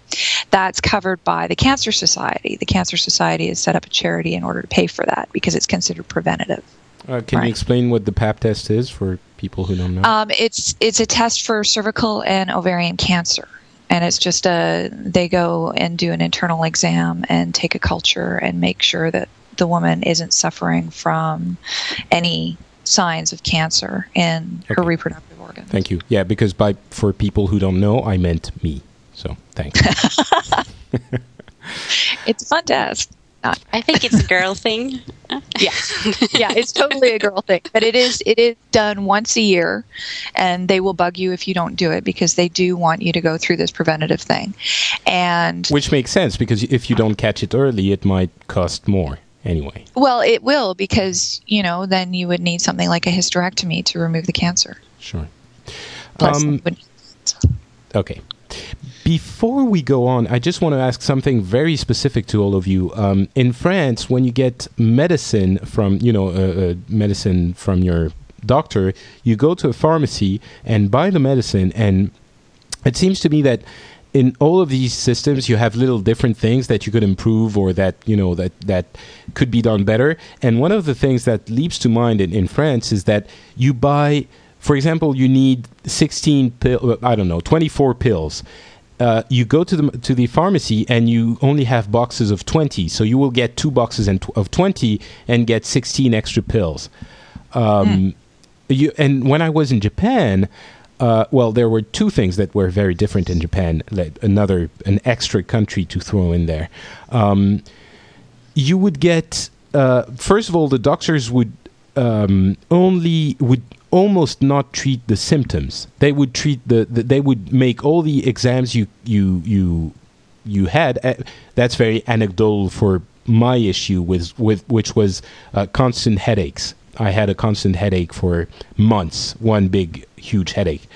That's covered by the Cancer Society. The Cancer Society has set up a charity in order to pay for that because it's considered preventative. uh, can Right. you explain what the pap test is for people who don't know? Um, it's it's a test for cervical and ovarian cancer, and it's just a they go and do an internal exam and take a culture and make sure that the woman isn't suffering from any signs of cancer in her reproductive organs. Thank you. Yeah, because by for people who don't know, I meant me. So thanks. It's a fun test. Not, I think it's a girl thing. yeah, yeah, it's totally a girl thing, but it is it is done once a year, and they will bug you if you don't do it because they do want you to go through this preventative thing, and Which makes sense because if you don't catch it early, it might cost more anyway. Well, it will because you know then you would need something like a hysterectomy to remove the cancer. Sure. Plus, Um, would- Okay. Before we go on, I just want to ask something very specific to all of you. Um, in France, when you get medicine from, you know, uh, uh, medicine from your doctor, you go to a pharmacy and buy the medicine, and it seems to me that in all of these systems you have little different things that you could improve or that you know that that could be done better. And one of the things that leaps to mind in, in france is that you buy for example you need 16 pill i don't know 24 pills. Uh, you go to the to the pharmacy and you only have boxes of 20 so you will get two boxes and tw- of 20 and get 16 extra pills. Um, you, and when I was in Japan, uh, well, there were two things that were very different in Japan. Another, an extra country to throw in there. Um, you would get uh, first of all, the doctors would um, only would almost not treat the symptoms. They would treat the, the they would make all the exams you you you you had. Uh, that's very anecdotal for my issue with with which was uh, constant headaches. I had a constant headache for months, one big huge headache,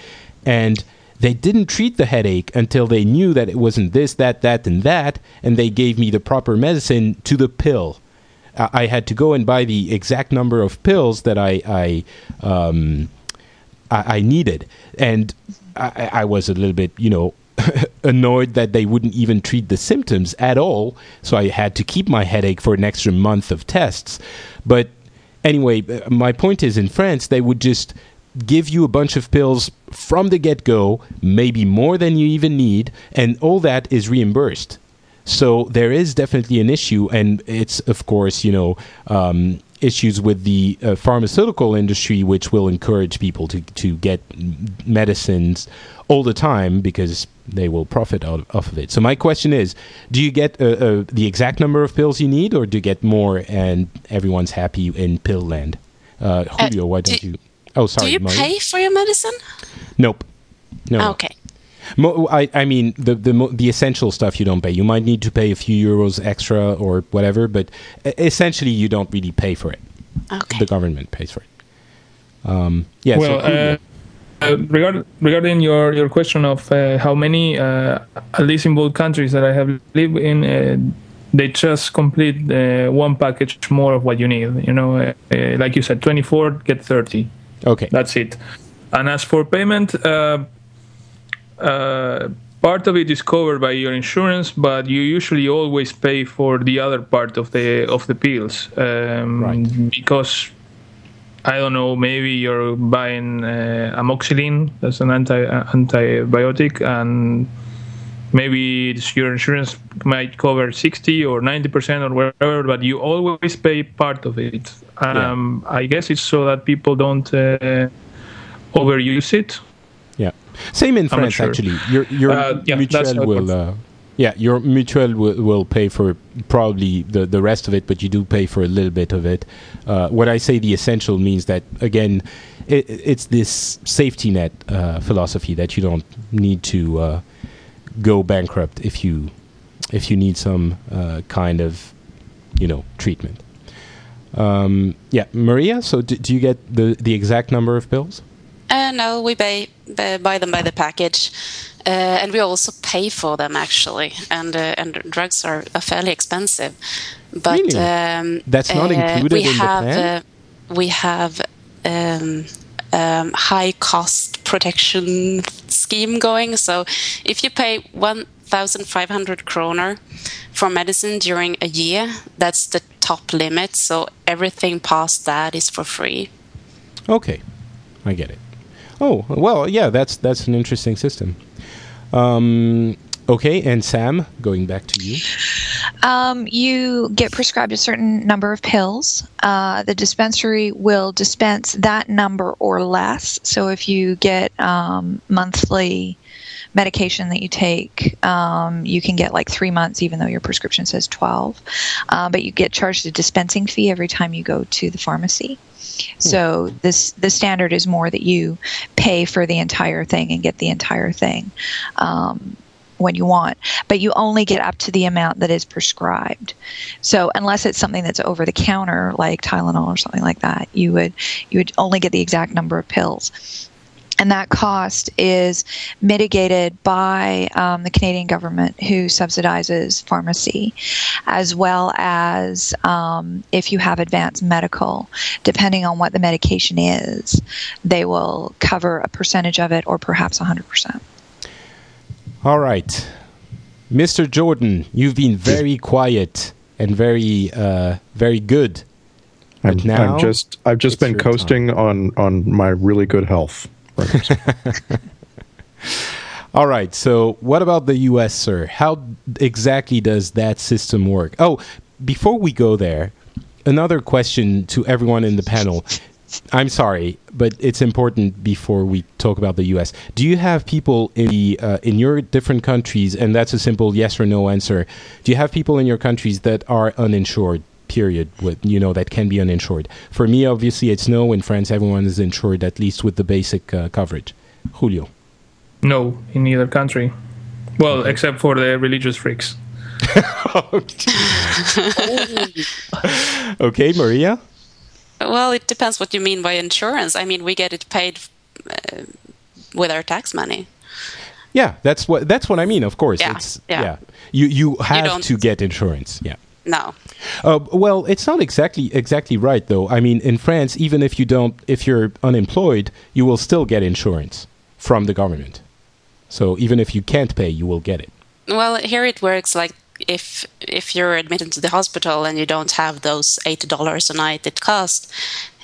and they didn't treat the headache until they knew that it wasn't this, that, that, and that, and they gave me the proper medicine to the pill. I I had to go and buy the exact number of pills that I I um, I, I needed, and I, I was a little bit, you know, annoyed that they wouldn't even treat the symptoms at all. So I had to keep my headache for an extra month of tests. But anyway, uh, my point is, in France, they would just give you a bunch of pills from the get go, maybe more than you even need, and all that is reimbursed. So there is definitely an issue, and it's of course you know um, issues with the uh, pharmaceutical industry, which will encourage people to to get medicines all the time because they will profit out off of it. So my question is: Do you get uh, uh, the exact number of pills you need, or do you get more and everyone's happy in pill land? Uh, Julio, why don't do- you? Oh, sorry, Do you Mo. pay for your medicine? Nope. No. no. Okay. Mo- I, I mean the the mo- the essential stuff you don't pay. You might need to pay a few euros extra or whatever, but essentially you don't really pay for it. Okay. The government pays for it. Um, yeah. well, so uh, uh, regard, regarding your, your question of uh, how many, uh, at least in both countries that I have lived in, uh, they just complete uh, one package more of what you need. You know, uh, uh, like you said, 24 get 30. Okay. That's it. And as for payment, uh, uh, part of it is covered by your insurance, but you usually always pay for the other part of the of the pills um, Right. because I don't know. Maybe you're buying uh, amoxicillin, that's an anti uh, antibiotic, and maybe your insurance might cover 60 or 90 percent or whatever, but you always pay part of it. Um, I guess it's so that people don't uh, overuse it. yeah. Same in France sure. actually. Your your Uh, yeah, that's mutuelle how it will uh, Yeah, your mutual will, will pay for probably the, the rest of it, but you do pay for a little bit of it. Uh, when I say the essential means that, again, it, it's this safety net uh, philosophy that you don't need to uh, go bankrupt if you if you need some uh, kind of you know treatment. Um, yeah, Maria. So, do, do you get the the exact number of pills? Uh, no, we buy, buy them by the package. Uh, and we also pay for them actually, and uh, and drugs are, are, fairly expensive. But really? um, that's not included we in have, the plan. we have um, um, high cost protection scheme going. So if you pay one thousand five hundred kroner for medicine during a year, that's the top limit. So everything past that is for free. Okay, I get it. Oh well, yeah, that's that's an interesting system. Um, okay, and Sam, going back to you. Um, you get prescribed a certain number of pills. Uh, the dispensary will dispense that number or less. So if you get um, monthly medication that you take, um, you can get like three months, even though your prescription says 12. Uh, but you get charged a dispensing fee every time you go to the pharmacy. So this the standard is more that you pay for the entire thing and get the entire thing um, when you want, but you only get up to the amount that is prescribed. So unless it's something that's over the counter, like Tylenol or something like that, you would you would only get the exact number of pills and that cost is mitigated by um, the Canadian government, who subsidizes pharmacy, as well as um, if you have advanced medical, depending on what the medication is, they will cover a percentage of it or perhaps 100%. All right. Mr. Jordan, you've been very quiet and very, uh, very good. I'm, now I'm just I've just been coasting on on my really good health. All right. So, what about the US, sir? How exactly does that system work? Oh, before we go there, another question to everyone in the panel. I'm sorry, but it's important before we talk about the U.S. Do you have people in the uh, in your different countries, and that's a simple yes or no answer? Do you have people in your countries that are uninsured? Period. With you know that can be uninsured. For me, obviously, it's no. In France, everyone is insured at least with the basic uh, coverage. Julio. No, in either country. Well, except for the religious freaks. okay, Maria. Well, it depends what you mean by insurance. I mean, we get it paid uh, with our tax money. Yeah, that's what that's what I mean. Of course, Yeah, it's yeah. You you have don't- to get insurance. Yeah. No. Uh, well, it's not exactly exactly right though. I mean, in France, even if you don't, if you're unemployed, you will still get insurance from the government. So even if you can't pay, you will get it. Well, here it works like if if you're admitted to the hospital and you don't have those eight dollars a night it costs,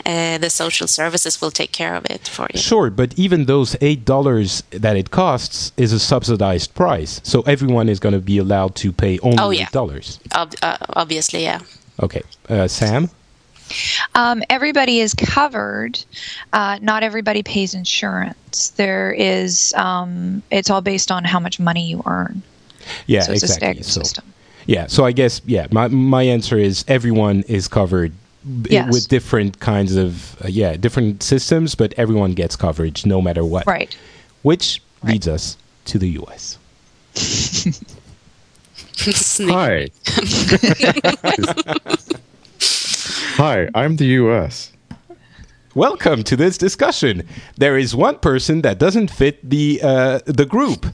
uh, the social services will take care of it for you. Sure, but even those eight dollars that it costs is a subsidized price, so everyone is going to be allowed to pay only Oh, yeah. eight dollars. Ob- uh, obviously, yeah. Okay, uh, Sam. Um, everybody is covered. Uh, not everybody pays insurance. There is, um, it's all based on how much money you earn. Yeah, so it's a exactly. staggered So- system. Yeah, so I guess yeah, my my answer is everyone is covered Yes. with different kinds of uh, yeah, different systems, but everyone gets coverage no matter what. Right. Which Right. leads us to the US. Hi. Hi, I'm the U.S. Welcome to this discussion. There is one person that doesn't fit the uh, the group.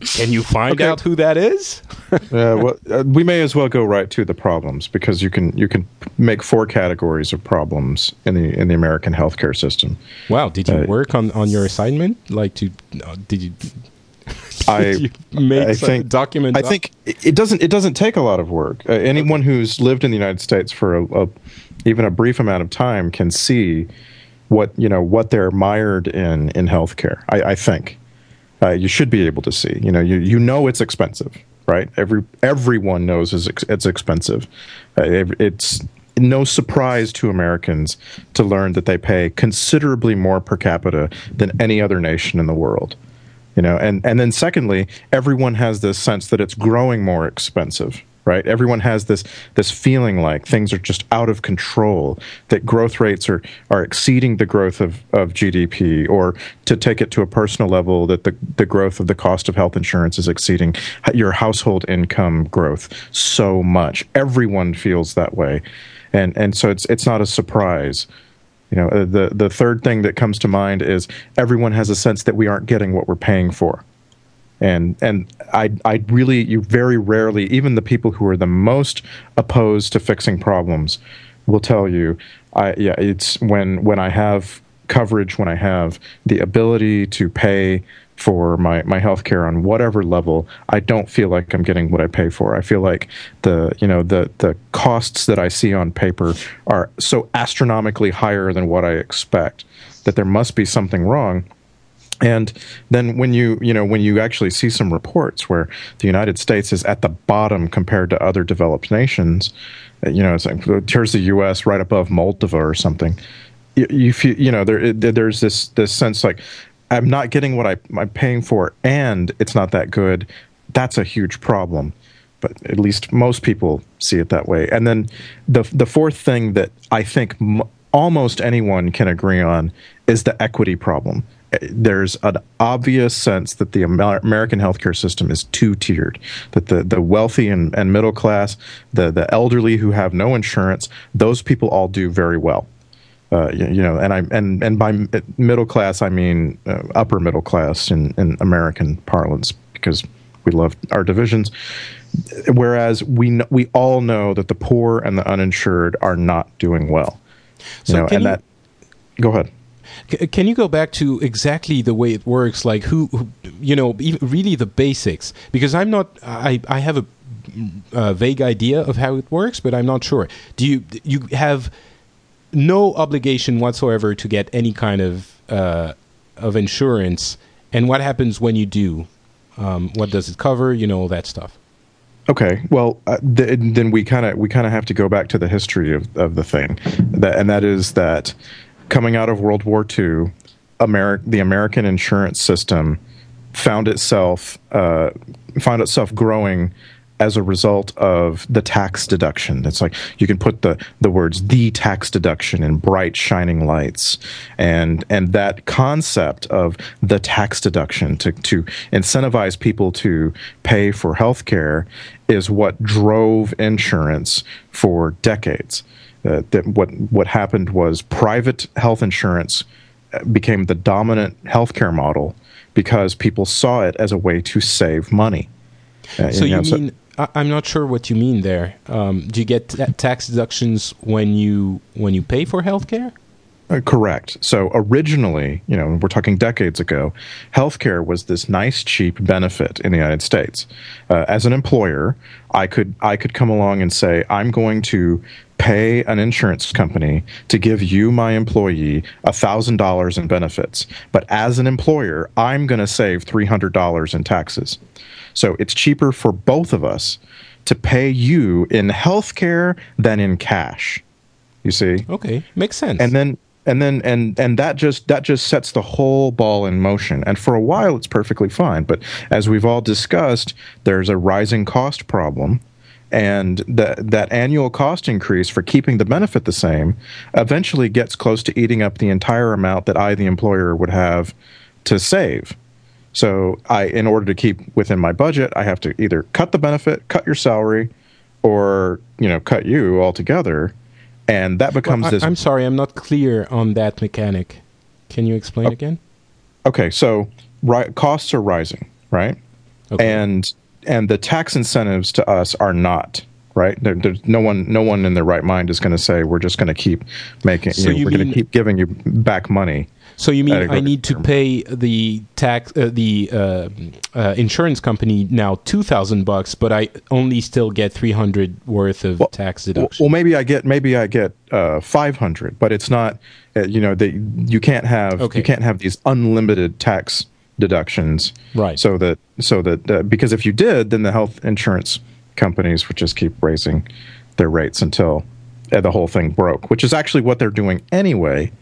Can you find Okay. out who that is? Uh, well, uh, we may as well go right to the problems because you can you can make four categories of problems in the in the American healthcare system. Wow, did you Uh, work on, on your assignment? Like to uh, did you I you make I think document? I think it it doesn't it doesn't take a lot of work. Uh, anyone who's lived in the United States for a, a even a brief amount of time can see what you know what they're mired in in healthcare. I, I think uh, you should be able to see. You know, you you know it's expensive, right? Every everyone knows it's, it's expensive. Uh, it- it's no surprise to Americans to learn that they pay considerably more per capita than any other nation in the world. you know and and then secondly everyone has this sense that it's growing more expensive right? Everyone has this this feeling like things are just out of control that growth rates are are exceeding the growth of, of gdp or to take it to a personal level that the, the growth of the cost of health insurance is exceeding your household income growth so much. Everyone feels that way. And and so it's it's not a surprise. You know, uh, the the third thing that comes to mind is everyone has a sense that we aren't getting what we're paying for. And and I I really you very rarely even the people who are the most opposed to fixing problems will tell you I yeah it's when when I have coverage when I have the ability to pay for my my health care on whatever level, I don't feel like I'm getting what I pay for. I feel like the you know the the costs that I see on paper are so astronomically higher than what I expect that there must be something wrong. And then when you you know when you actually see some reports where the United States is at the bottom compared to other developed nations, you know, it's like here's the U.S. right above Moldova or something. You, you feel you know there there's this this sense like I'm not getting what I, I'm paying for, and it's not that good. That's a huge problem. But at least most people see it that way. And then the the fourth thing that I think m- almost anyone can agree on is the equity problem. There's an obvious sense that the American healthcare system is two tiered. That the, the wealthy and, and middle class, the, the elderly who have no insurance, those people all do very well uh, you, you, know, and I and and by middle class I mean uh, upper middle class in in American parlance because we love our divisions. Whereas we we all know that the poor and the uninsured are not doing well. So you know, and you, that go ahead. Can you go back to exactly the way it works, like who, who you know, really the basics? Because I'm not, I, I have a, a vague idea of how it works, but I'm not sure. Do you you have no obligation whatsoever to get any kind of uh, of insurance. And what happens when you do? Um, what does it cover? You know all that stuff. Okay, well, uh, th- then we kind of we kind of have to go back to the history of, of the thing, that, and that is that coming out of World War II, Ameri- the American insurance system found itself uh, found itself growing as a result of the tax deduction. It's like you can put the, the words the tax deduction in bright shining lights. And and that concept of the tax deduction to, to incentivize people to pay for health care is what drove insurance for decades. Uh, that what what happened was private health insurance uh, became the dominant healthcare model because people saw it as a way to save money. Uh, so you, know, you mean so I, am not sure what you mean there. Um, do you get t- tax deductions when you when you pay for healthcare? Uh, correct. So originally, you know, we're talking decades ago, healthcare was this nice, cheap benefit in the United States. Uh, as an employer, I could I could come along and say, I'm going to pay an insurance company to give you, my employee, thousand dollars in benefits. But as an employer, I'm going to save three hundred dollars in taxes. So it's cheaper for both of us to pay you in healthcare than in cash. You see? Okay, makes sense. And then and then and and that just that just sets the whole ball in motion. And for a while it's perfectly fine, but as we've all discussed, there's a rising cost problem. And that that annual cost increase for keeping the benefit the same eventually gets close to eating up the entire amount that I, the employer, would have to save. So I, in order to keep within my budget, I have to either cut the benefit, cut your salary, or you know, cut you altogether, and that becomes well, I, this. I'm sorry, I'm not clear on that mechanic. Can you explain oh, again? Okay, so ri- costs are rising, right? Okay. And and the tax incentives to us are not right. There, there's no one, no one in their right mind is going to say we're just going to keep making. So you know, you we're going to keep giving you back money so you mean I need to pay the tax, uh, the uh, uh, insurance company now two thousand bucks, but I only still get three hundred worth of well, tax deduction. Well, maybe I get maybe I get uh, five hundred, but it's not. Uh, you know, that you can't have okay. you can't have these unlimited tax deductions. Right. So that so that uh, because if you did, then the health insurance companies would just keep raising their rates until the whole thing broke, which is actually what they're doing anyway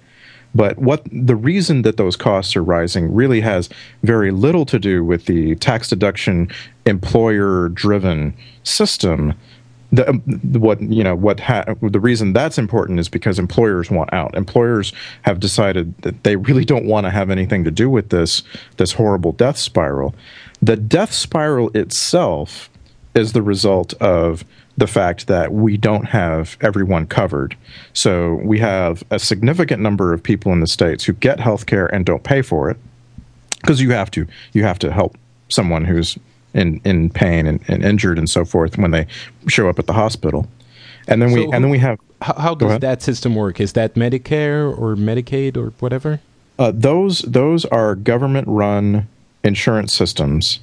But what the reason that those costs are rising really has very little to do with the tax deduction employer driven system. The, um, what you know what ha- the reason that's important is because employers want out. Employers have decided that they really don't want to have anything to do with this this horrible death spiral. The death spiral itself is the result of the fact that we don't have everyone covered. So we have a significant number of people in the states who get health care and don't pay for it because you have to you have to help someone who's in, in pain and, and injured and so forth when they show up at the hospital. And then we So and then we have How, how does that system work? Is that Medicare or Medicaid or whatever? Uh, those those are government run insurance systems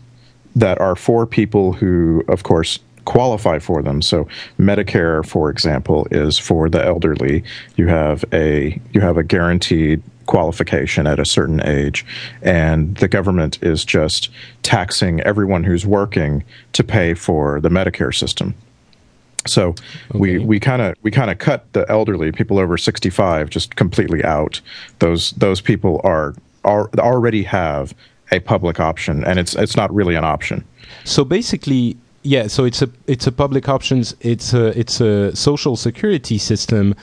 that are for people who, of course, qualify for them. So Medicare, for example, is for the elderly. You have a you have a guaranteed qualification at a certain age, and the government is just taxing everyone who's working to pay for the Medicare system. So we we kind of we kind of cut the elderly people over 65 just completely out. Those those people are, are already have a public option and it's it's not really an option. So basically, yeah. So it's a it's a public options. It's a it's a social security system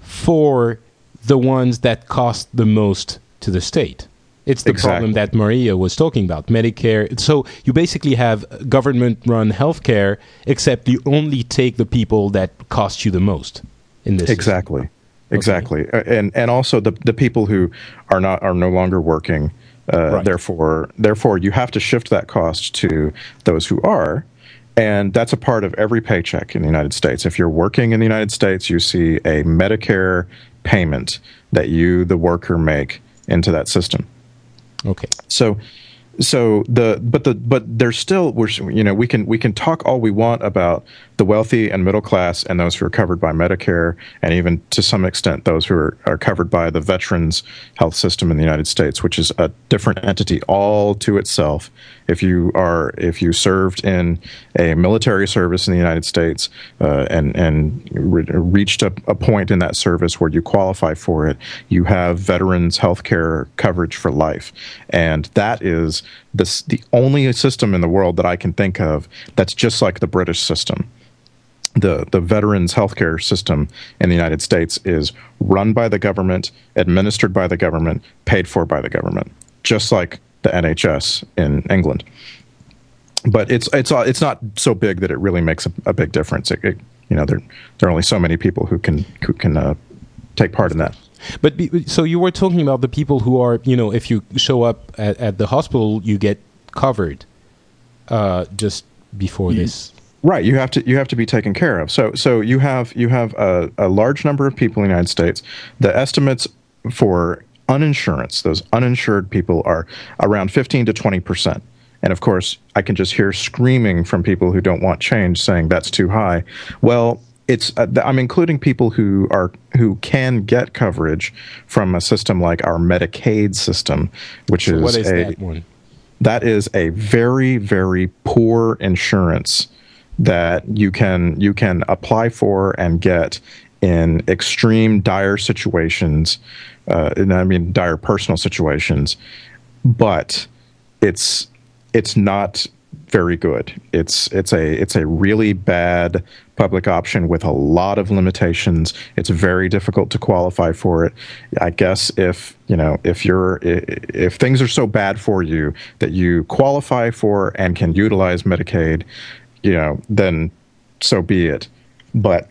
for the ones that cost the most to the state. It's the problem that Maria was talking about. Medicare. So you basically have government-run healthcare, except you only take the people that cost you the most in this. system. Exactly. Exactly. Uh, And and also the the people who are not are no longer working uh, Right. therefore therefore you have to shift that cost to those who are and that's a part of every paycheck in the United States. If you're working in the United States, you see a Medicare payment that you the worker make into that system. Okay. So, so the but the but there's still we're you know we can we can talk all we want about the wealthy and middle class and those who are covered by Medicare and even to some extent those who are, are covered by the veterans health system in the United States, which is a different entity all to itself. If you are if you served in a military service in the United States uh, and and re- reached a, a point in that service where you qualify for it, you have veterans health care coverage for life, and that is this the only system in the world that I can think of that's just like the British system. The the veterans healthcare system in the United States is run by the government, administered by the government, paid for by the government, just like the NHS in England. But it's it's uh, it's not so big that it really makes a, a big difference. It, it, you know, there there are only so many people who can who can uh, take part in that. But be, so you were talking about the people who are, you know, if you show up at, at the hospital, you get covered uh, just before this. Right, you have to you have to be taken care of. So so you have you have a, a large number of people in the United States. The estimates for uninsurance, those uninsured people, are around fifteen to twenty percent. And of course, I can just hear screaming from people who don't want change, saying that's too high. Well, it's uh, I'm including people who are who can get coverage from a system like our Medicaid system, which So is, what is a that one? that is a very very poor insurance that you can you can apply for and get in extreme dire situations uh, and i mean dire personal situations but it's it's not very good. It's it's a it's a really bad public option with a lot of limitations. It's very difficult to qualify for it. I guess if you know if you're if things are so bad for you that you qualify for and can utilize medicaid you know then so be it. But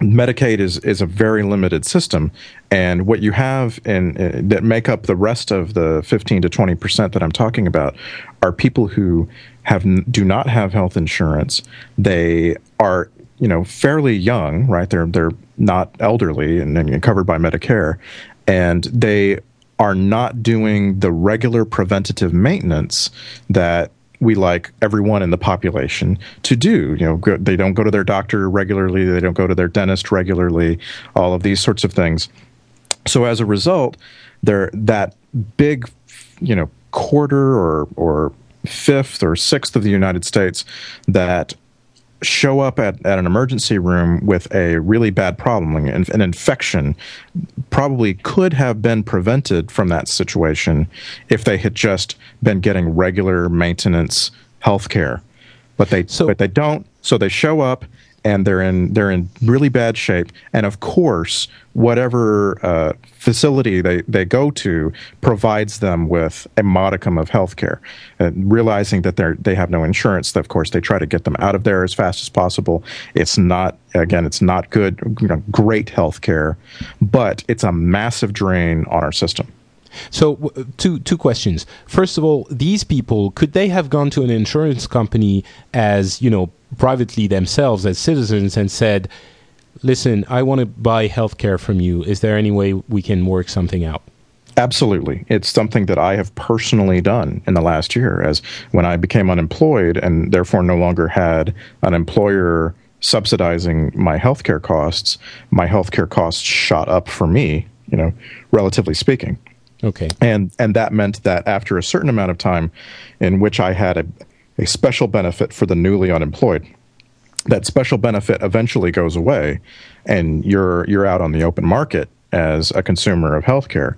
Medicaid is is a very limited system, and what you have in uh, that make up the rest of the fifteen to twenty percent that I'm talking about are people who have do not have health insurance. They are you know fairly young, right? They're they're not elderly and, and covered by Medicare, and they are not doing the regular preventative maintenance that we like everyone in the population to do. You know, go, they don't go to their doctor regularly, they don't go to their dentist regularly, all of these sorts of things. So as a result, there that big, you know, quarter or or fifth or sixth of the United States that show up at, at an emergency room with a really bad problem, an, an infection, probably could have been prevented from that situation if they had just been getting regular maintenance health care. But they So- but they don't. So they show up and they're in they're in really bad shape. And of course, whatever uh, facility they, they go to provides them with a modicum of health care. And realizing that they they have no insurance, of course, they try to get them out of there as fast as possible. It's not again, it's not good, great health care, but it's a massive drain on our system. So, two two questions. First of all, these people could they have gone to an insurance company as you know privately themselves as citizens and said, "Listen, I want to buy healthcare from you. Is there any way we can work something out?" Absolutely. It's something that I have personally done in the last year as when I became unemployed and therefore no longer had an employer subsidizing my healthcare costs, my healthcare costs shot up for me, you know, relatively speaking. Okay. And and that meant that after a certain amount of time in which I had a, a special benefit for the newly unemployed, that special benefit eventually goes away and you're you're out on the open market as a consumer of healthcare.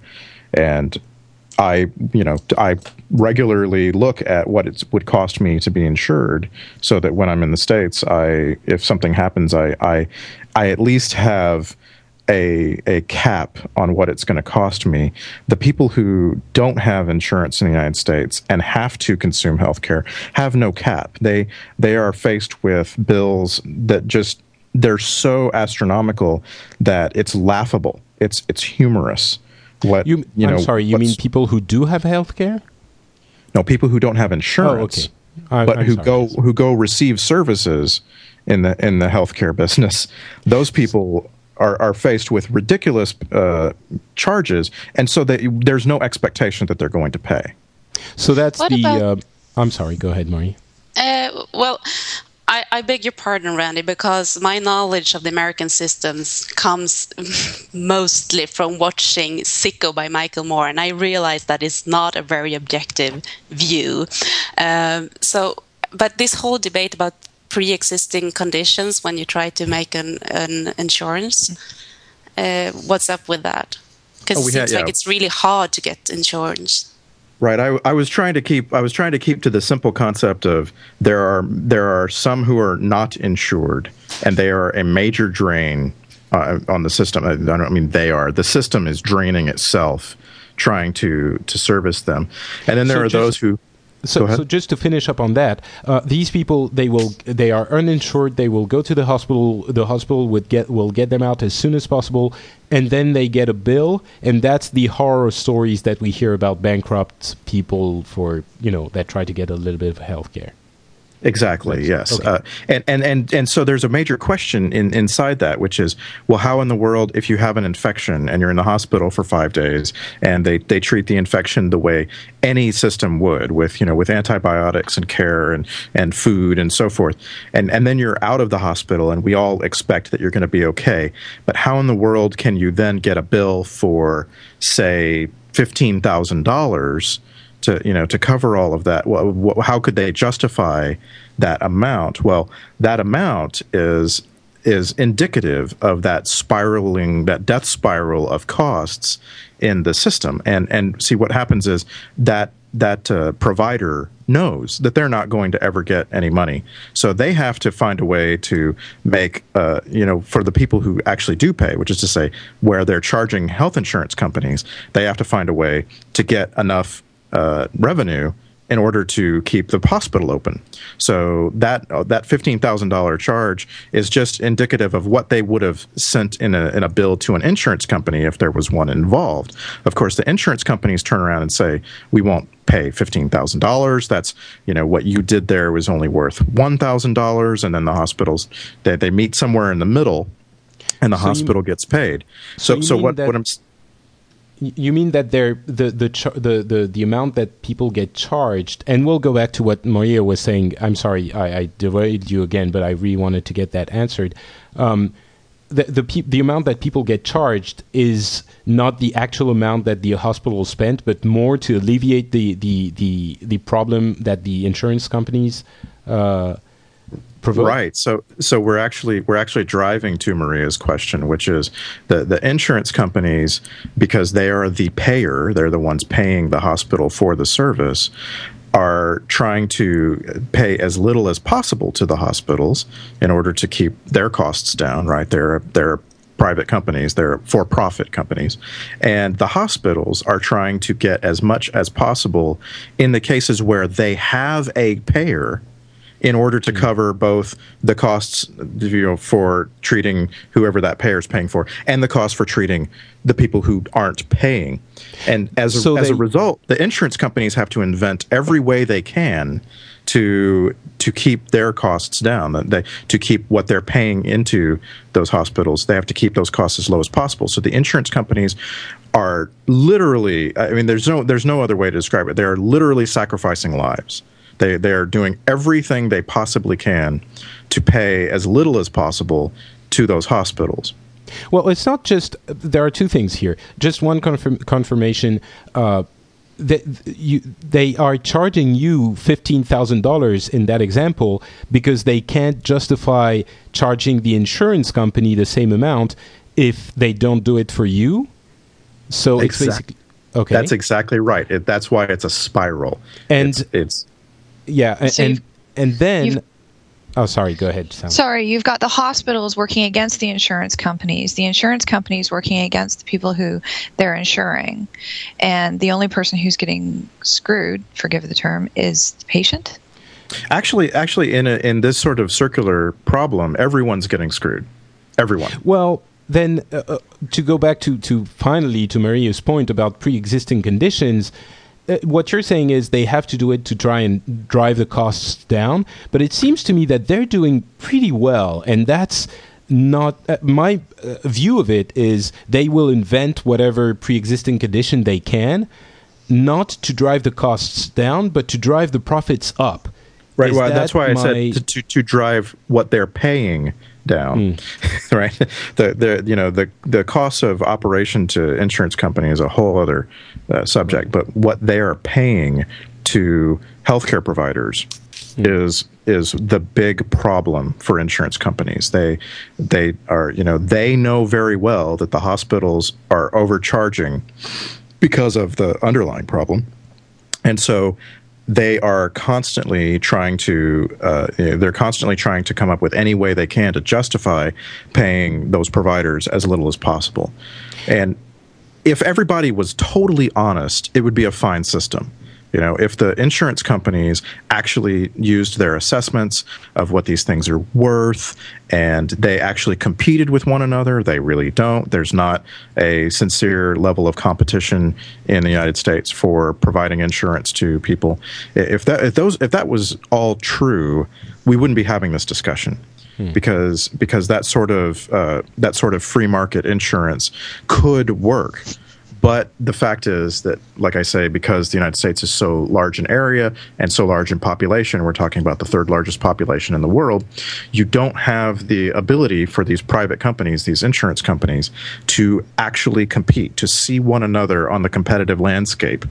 And I, you know, I regularly look at what it would cost me to be insured, so that when I'm in the states, I, if something happens, I, I, I at least have a a cap on what it's going to cost me. The people who don't have insurance in the United States and have to consume healthcare have no cap. They they are faced with bills that just they're so astronomical that it's laughable. It's it's humorous. What You, you know? I'm sorry. You mean people who do have healthcare? no people who don't have oh, insurance, Oh, I- but I'm who sorry. go who go receive services in the in the healthcare business. Those people are are faced with ridiculous uh, charges, and so they, there's no expectation that they're going to pay. So that's What the. about- uh, I'm sorry. Go ahead, Marie. Uh, well, I, I beg your pardon, Randy, because my knowledge of the American systems comes mostly from watching Sicko by Michael Moore, and I realize that it's not a very objective view. Um, so, but this whole debate about pre-existing conditions when you try to make an, an insurance, uh, what's up with that? Because Oh, it seems had- like it's really hard to get insurance. Right. I, I was trying to keep I was trying to keep to the simple concept of there are there are some who are not insured and they are a major drain uh, on the system. I don't mean they are. The system is draining itself trying to to service them. And then there So are just- those who So, so just to finish up on that, uh, these people they will they are uninsured. They will go to the hospital. The hospital would get will get them out as soon as possible, and then they get a bill, and that's the horror stories that we hear about bankrupt people for you know that try to get a little bit of health care. Exactly. Yes. Okay. Uh, and, and and and so there's a major question in, inside that, which is, well, how in the world, if you have an infection and you're in the hospital for five days, and they, they treat the infection the way any system would, with you know with antibiotics and care and and food and so forth, and and then you're out of the hospital, and we all expect that you're going to be okay, but how in the world can you then get a bill for say fifteen thousand dollars? To you know to cover all of that well, how could they justify that amount? Well that amount is is indicative of that spiraling that death spiral of costs in the system. And and see what happens is that that uh, provider knows that they're not going to ever get any money. So they have to find a way to make uh, you know for the people who actually do pay which is to say where they're charging health insurance companies they have to find a way to get enough uh, revenue in order to keep the hospital open. So that uh, that fifteen thousand dollar charge is just indicative of what they would have sent in a in a bill to an insurance company if there was one involved. Of course, the insurance companies turn around and say we won't pay fifteen thousand dollars. That's you know what you did there was only worth one thousand dollars, and then the hospitals they they meet somewhere in the middle, and the So hospital gets paid. so So so, what what I'm You mean that the the, char- the the the amount that people get charged, and we'll go back to what Maria was saying. I'm sorry, I, I you again, but I really wanted to get that answered. Um, the the pe- the amount that people get charged is not the actual amount that the hospital spent, but more to alleviate the the the, the problem that the insurance companies uh, provoke. Right. So so we're actually we're actually driving to Maria's question, which is the the insurance companies because they are the payer, they're the ones paying the hospital for the service are trying to pay as little as possible to the hospitals in order to keep their costs down, right? They're they're private companies, they're for-profit companies. And the hospitals are trying to get as much as possible in the cases where they have a payer in order to mm-hmm. cover both the costs you know for treating whoever that payer is paying for and the cost for treating the people who aren't paying. And as a, So as they- a result the insurance companies have to invent every way they can to to keep their costs down they, to keep what they're paying into those hospitals. They have to keep those costs as low as possible. So the insurance companies are literally i mean there's no there's no other way to describe it. They're literally sacrificing lives they they're doing everything they possibly can to pay as little as possible to those hospitals. Well, it's not just. There are two things here. Just one confirm, confirmation. Uh, that you, they are charging you fifteen thousand dollars in that example because they can't justify charging the insurance company the same amount if they don't do it for you. So it's Exact- basically okay. That's exactly right. It, that's why it's a spiral. And- it's, it's yeah, a- So and and then. Oh, sorry. Go ahead, Sam. Sorry, you've got the hospitals working against the insurance companies, the insurance companies working against the people who they're insuring. And the only person who's getting screwed, forgive the term, is the patient. actually actually in a, in this sort of circular problem, everyone's getting screwed. Everyone. Well, then uh, uh, to go back to, to finally to Maria's point about pre-existing conditions, uh, what you're saying is they have to do it to try and drive the costs down. But it seems to me that they're doing pretty well, and that's not uh, my uh, view of it. Is they will invent whatever pre-existing condition they can, not to drive the costs down, but to drive the profits up. Right. Well, that's that why I said to, to, to drive what they're paying down. right. The the you know the the cost of operation to insurance company is a whole other uh, subject, but what they are paying to healthcare providers is is the big problem for insurance companies. They they are you know they know very well that the hospitals are overcharging because of the underlying problem. And so they are constantly trying to uh, you know, they're constantly trying to come up with any way they can to justify paying those providers as little as possible. And if everybody was totally honest, it would be a fine system. You know, if the insurance companies actually used their assessments of what these things are worth and they actually competed with one another, they really don't. There's not a sincere level of competition in the United States for providing insurance to people. If that if those if that was all true, we wouldn't be having this discussion because because that sort of uh, that sort of free market insurance could work. But the fact is that, like I say, because the United States is so large in area and so large in population, we're talking about the third largest population in the world, you don't have the ability for these private companies, these insurance companies, to actually compete, to see one another on the competitive landscape.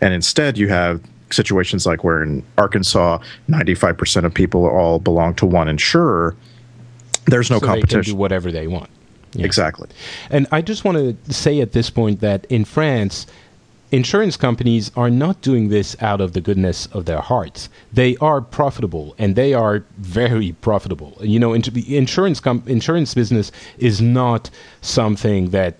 And instead, you have situations like where in Arkansas, 95% of people all belong to one insurer. There's no so they can competition. do whatever they want. Yeah. Exactly. And I just want to say at this point that in France, insurance companies are not doing this out of the goodness of their hearts. They are profitable, and they are very profitable. You know, insurance com- insurance business is not something that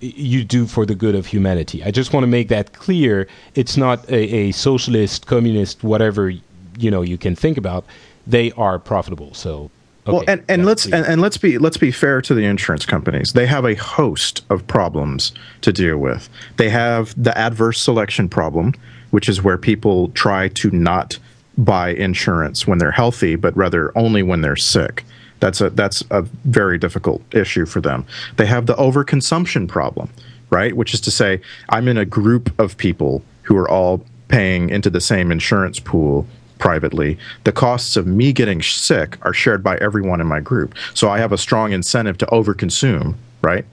you do for the good of humanity. I just want to make that clear. It's not a, a socialist, communist, whatever you know you can think about. They are profitable. So. Well, and, and Yeah, let's and, and let's be let's be fair to the insurance companies. They have a host of problems to deal with. They have the adverse selection problem, which is where people try to not buy insurance when they're healthy, but rather only when they're sick. That's a that's a very difficult issue for them. They have the overconsumption problem, right? Which is to say, I'm in a group of people who are all paying into the same insurance pool privately, the costs of me getting sick are shared by everyone in my group. So I have a strong incentive to overconsume, right?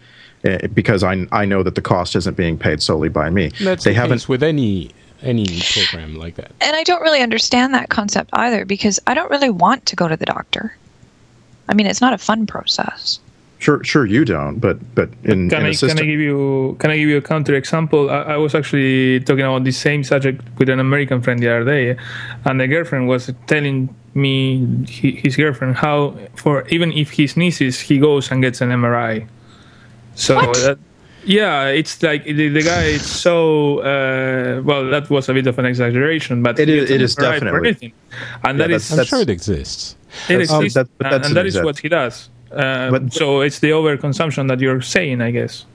Eh, Because I, I know that the cost isn't being paid solely by me. That's they the haven't case with any any program like that. And I don't really understand that concept either because I don't really want to go to the doctor. I mean, it's not a fun process. Sure, sure, you don't, but but in, can in I a system, can I give you can I give you a counter example? I, I was actually talking about the same subject with an American friend the other day, and the girlfriend was telling me he, his girlfriend how for even if he sneezes he goes and gets an MRI. So that, yeah, it's like the, the guy is so uh, well. That was a bit of an exaggeration, but It he is- gets an it is definitely. and Yeah, that is I'm sure it exists. it Um, exists, that- but and, that's and an that is exact- what he does. Uh, But- so it's the overconsumption that you're saying, I guess.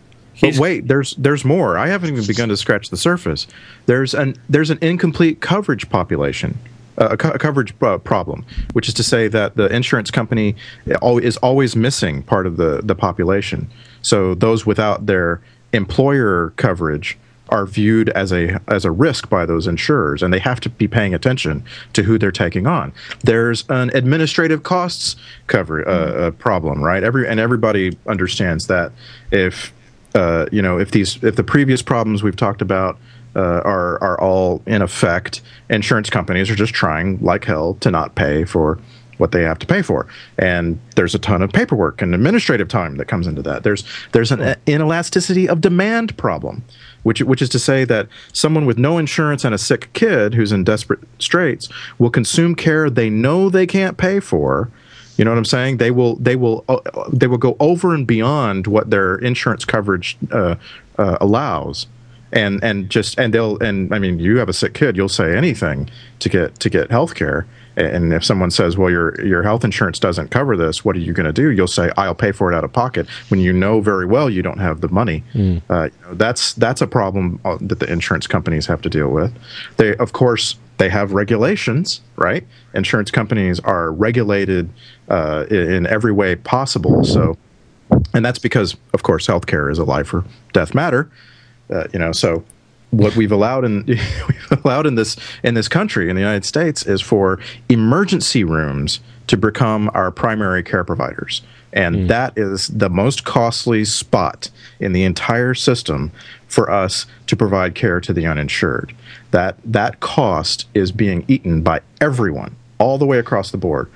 But wait, there's there's more. I haven't even begun to scratch the surface. There's an there's an incomplete coverage population, uh, a, co- a coverage uh, problem, which is to say that the insurance company is always missing part of the the population. So those without their employer coverage are viewed as a as a risk by those insurers, and they have to be paying attention to who they're taking on. There's an administrative costs cover uh, problem, right? Every and everybody understands that if uh, you know if these if the previous problems we've talked about uh, are are all in effect, insurance companies are just trying like hell to not pay for what they have to pay for, and there's a ton of paperwork and administrative time that comes into that. There's there's an inelasticity of demand problem, which which is to say that someone with no insurance and a sick kid who's in desperate straits will consume care they know they can't pay for. You know what I'm saying? They will they will uh, they will go over and beyond what their insurance coverage uh, uh, allows, and and just and they'll and I mean you have a sick kid, you'll say anything to get to get health care. And if someone says, "Well, your your health insurance doesn't cover this," what are you going to do? You'll say, "I'll pay for it out of pocket," when you know very well you don't have the money. Uh, you know, that's that's a problem uh, that the insurance companies have to deal with. They, of course, they have regulations, right? Insurance companies are regulated uh, in, in every way possible. So, and that's because, of course, healthcare is a life or death matter. Uh, you know, so what we've allowed in we've allowed in this in this country in the United States is for emergency rooms to become our primary care providers. And hmm. that is the most costly spot in the entire system for us to provide care to the uninsured. That that cost is being eaten by everyone all the way across the board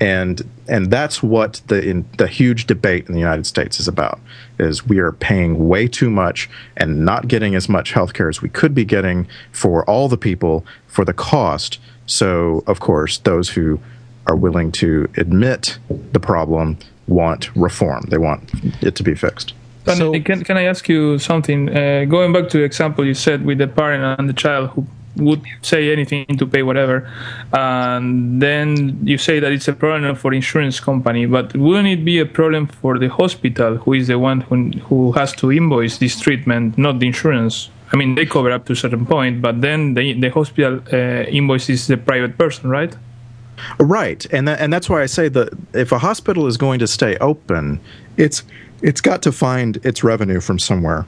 and and that's what the in, the huge debate in the United States is about is we are paying way too much and not getting as much health care as we could be getting for all the people for the cost. So of course those who are willing to admit the problem want reform. They want it to be fixed. So- can, can I ask you something? Uh, going back to the example you said with the parent and the child who would say anything to pay whatever, and then you say that it's a problem for insurance company, but wouldn't it be a problem for the hospital, who is the one who, who has to invoice this treatment, not the insurance? I mean, they cover up to a certain point, but then the, the hospital uh, invoices the private person, right? Right, and and that's why I say that if a hospital is going to stay open, it's it's got to find its revenue from somewhere.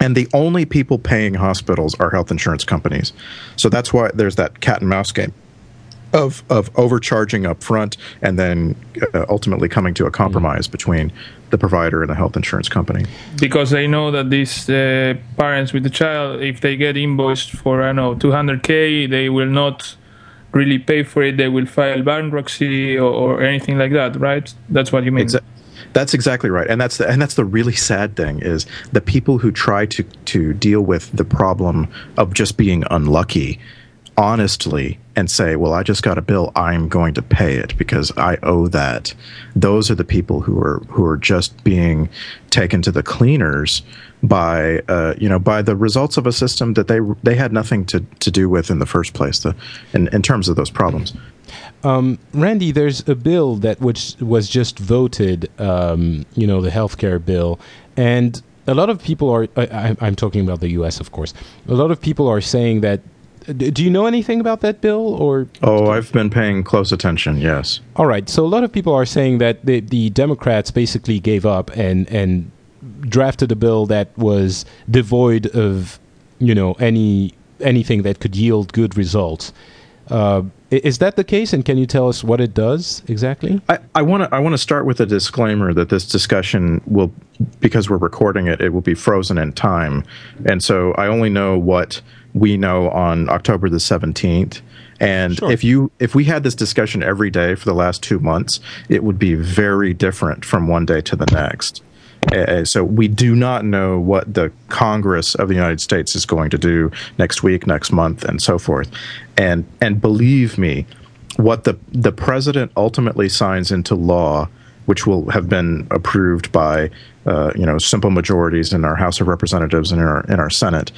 And the only people paying hospitals are health insurance companies. So that's why there's that cat and mouse game of of overcharging up front and then uh, ultimately coming to a compromise between the provider and the health insurance company. because they know that these uh, parents with the child, if they get invoiced for I don't know 200k, they will not really pay for it. They will file bankruptcy or, or anything like that, right? That's what you mean. Exa- that's exactly right, and that's the, and that's the really sad thing is the people who try to to deal with the problem of just being unlucky honestly and say, "Well, I just got a bill. I'm going to pay it because I owe that." Those are the people who are who are just being taken to the cleaners by uh, you know by the results of a system that they they had nothing to, to do with in the first place. The in, in terms of those problems. Randy, there's a bill that which was just voted, um, you know, the healthcare bill, and a lot of people are. I, I'm talking about the U.S., of course. A lot of people are saying that. Do you know anything about that bill, or Oh, I've been paying close attention. Yes. all right? So a lot of people are saying that the, the Democrats basically gave up and and drafted a bill that was devoid of, you know, any anything that could yield good results. Uh, is that the case? And can you tell us what it does exactly? I want to I want to start with a disclaimer that this discussion will because we're recording it it will be frozen in time and so I only know what we know on October the 17th. And Sure. if you if we had this discussion every day for the last two months, it would be very different from one day to the next. Uh, so we do not know what the Congress of the United States is going to do next week, next month, and so forth. And and believe me, what the the president ultimately signs into law, which will have been approved by uh, you know simple majorities in our House of Representatives and in our in our Senate,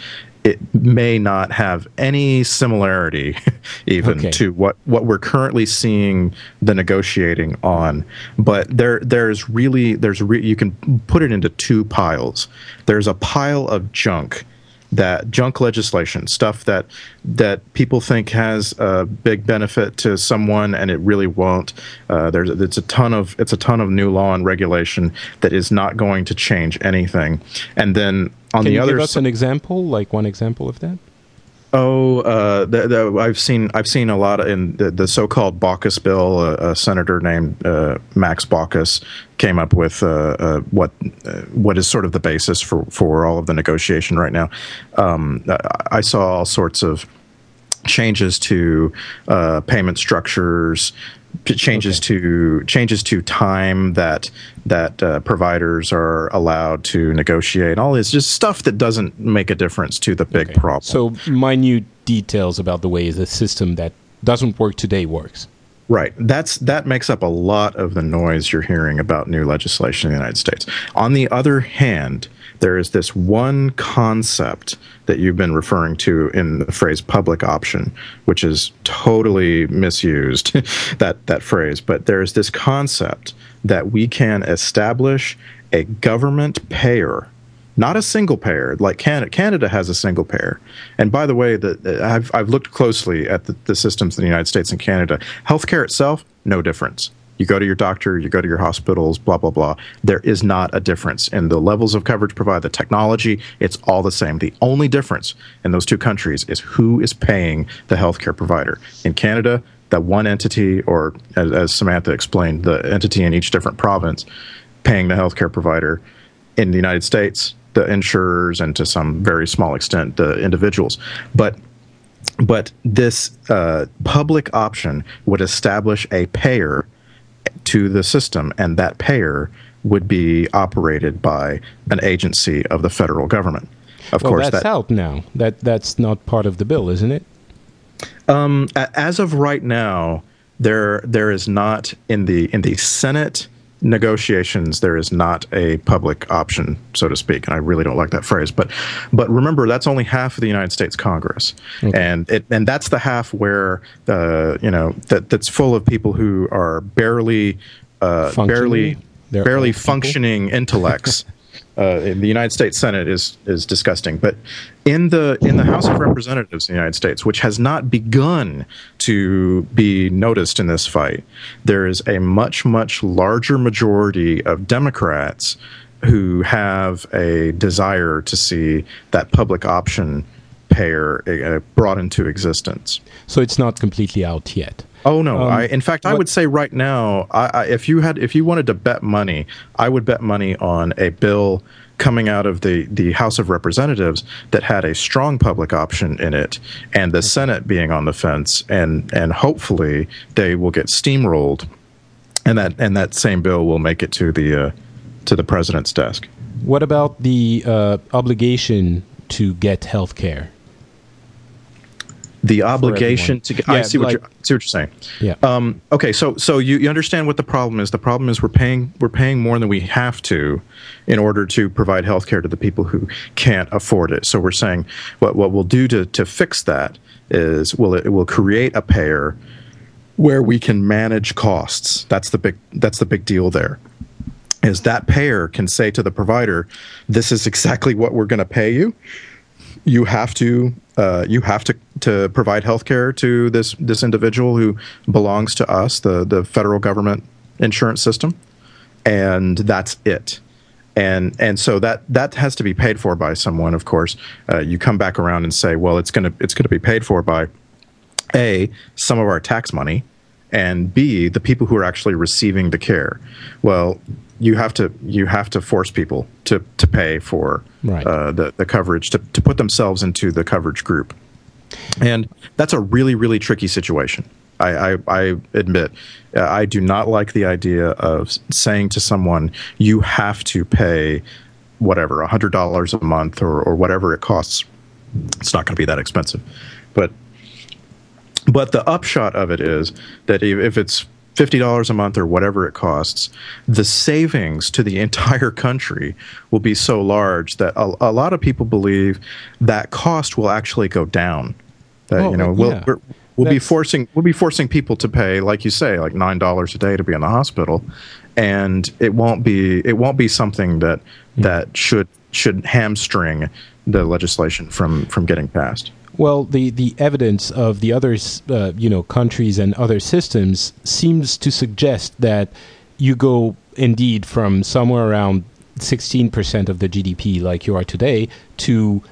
it may not have any similarity even Okay. to what what we're currently seeing the negotiating on. But there there's really there's re- you can put it into two piles. There's a pile of junk that junk legislation stuff that that people think has a big benefit to someone and it really won't uh, there's it's a ton of it's a ton of new law and regulation that is not going to change anything and then on Can the you other give us si- an example, like one example of that? Oh, uh, the, the, I've seen I've seen a lot in the, the so-called Baucus bill. A, senator named uh, Max Baucus came up with uh, uh, what uh, what is sort of the basis for, for all of the negotiation right now. Um, I, saw all sorts of changes to payment structures, changes to changes to time that that uh, providers are allowed to negotiate. All this just stuff that doesn't make a difference to the big problem. So minute details about the way the system that doesn't work today works. Right. That's that makes up a lot of the noise you're hearing about new legislation in the United States. On the other hand, there is this one concept that you've been referring to in the phrase public option, which is totally misused that that phrase, but there's this concept that we can establish a government payer not a single payer like Canada. Canada has a single payer. And by the way, the- I've, I've looked closely at the, the systems in the United States and Canada. Healthcare itself, no difference. You go to your doctor, you go to your hospitals, blah, blah, blah. There is not a difference in the levels of coverage provided, the technology, it's all the same. The only difference in those two countries is who is paying the healthcare provider. In Canada, that one entity, or as, as Samantha explained, the entity in each different province paying the healthcare provider in the United States, the insurers, and to some very small extent, the individuals. But but this uh, public option would establish a payer to the system, and that payer would be operated by an agency of the federal government. Of well, course, that's that out now. That that's not part of the bill, isn't it? Um, a- as of right now, there there is not in the in the Senate negotiations there is not a public option, so to speak. And I really don't like that phrase, but but remember that's only half of the United States Congress, and it and that's the half where uh, you know that that's full of people who are barely uh, barely barely functioning intellects. uh, in the United States Senate is is disgusting, but in the in the House of Representatives in the United States, which has not begun to be noticed in this fight, there is a much much larger majority of Democrats who have a desire to see that public option payer uh, brought into existence. So it's not completely out yet. Oh no! Um, I, in fact, I would say right now, I, I, if you had, if you wanted to bet money, I would bet money on a bill coming out of the the House of Representatives that had a strong public option in it, and the Senate being on the fence, and and hopefully they will get steamrolled, and that and that same bill will make it to the uh, to the president's desk. What about the uh, obligation to get health care? The obligation to get, I Yeah, see what like- you're see what you're saying. Yeah. Um, okay, so so you, you understand what the problem is. The problem is we're paying we're paying more than we have to in order to provide health care to the people who can't afford it. So we're saying what what we'll do to to fix that is we'll it will create a payer where we can manage costs. That's the big that's the big deal there. Is that payer can say to the provider, this is exactly what we're going to pay you you have to uh, you have to to provide health care to this this individual who belongs to us, the the federal government insurance system, and that's it. And and so that that has to be paid for by someone. Of course, uh, you come back around and say, well, it's gonna it's gonna be paid for by a some of our tax money, and b the people who are actually receiving the care. Well, you have to you have to force people to to pay for Right. uh, the the coverage to to put themselves into the coverage group, and that's a really really tricky situation. I, I, I admit uh, I do not like the idea of saying to someone you have to pay whatever hundred dollars a month or or whatever it costs. It's not going to be that expensive, but but the upshot of it is that if, if it's fifty dollars a month or whatever it costs, the savings to the entire country will be so large that a, a lot of people believe that cost will actually go down. That Oh, you know, we'll, we're, we'll be forcing we'll be forcing people to pay, like you say, like nine dollars a day to be in the hospital, and it won't be it won't be something that Hmm. that should should hamstring the legislation from from getting passed. Well, the, the evidence of the other uh, you know countries and other systems seems to suggest that you go indeed from somewhere around 16% of the GDP like you are today to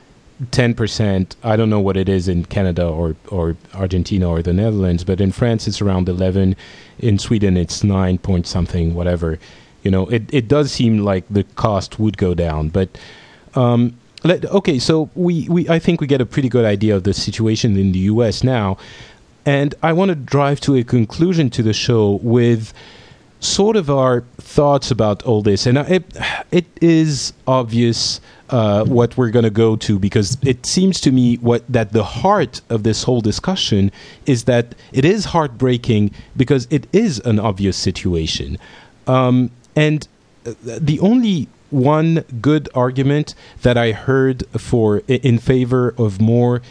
10%. I don't know what it is in Canada or, or Argentina or the Netherlands, but in France it's around 11. In Sweden it's 9 point something, whatever. You know, it, it does seem like the cost would go down, but um, let, okay, so we, we I think we get a pretty good idea of the situation in the U.S. now, and I want to drive to a conclusion to the show with sort of our thoughts about all this, and it it is obvious uh, what we're going to go to because it seems to me what that the heart of this whole discussion is that it is heartbreaking because it is an obvious situation, um, and uh, the only one good argument that I heard for in favor of more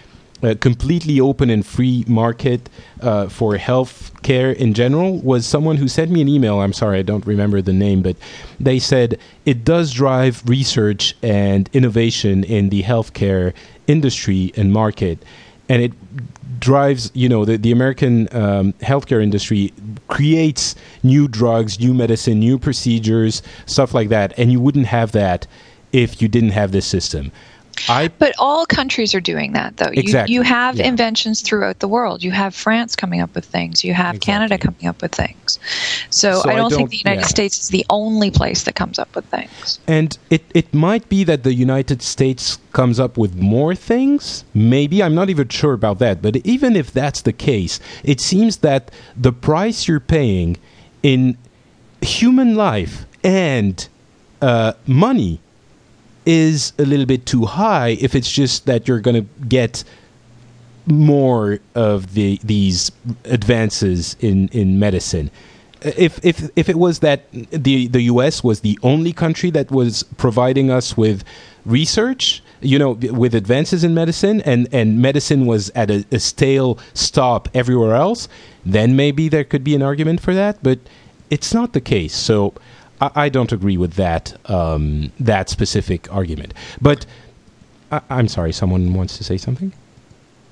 uh, completely open and free market uh, for health care in general was someone who sent me an email. I'm sorry, I don't remember the name, but they said it does drive research and innovation in the healthcare industry and market, and it drives you know the, the american um, healthcare industry creates new drugs new medicine new procedures stuff like that and you wouldn't have that if you didn't have this system i But all countries are doing that, though. Exactly, You, you have yeah. inventions throughout the world. You have France coming up with things. You have Canada coming up with things. So, So I I don't don't- think the United yeah. States is the only place that comes up with things. and it, it might be that the united states comes up with more things maybe i'm not even sure about that but even if that's the case it seems that the price you're paying in human life and uh, money is a little bit too high if it's just that you're going to get more of the these advances in in medicine. If if if it was that the the U.S. was the only country that was providing us with research, you know, with advances in medicine, and and medicine was at a, a stale stop everywhere else, then maybe there could be an argument for that. But it's not the case. So I, I don't agree with that um, that specific argument. But I, I'm sorry, someone wants to say something.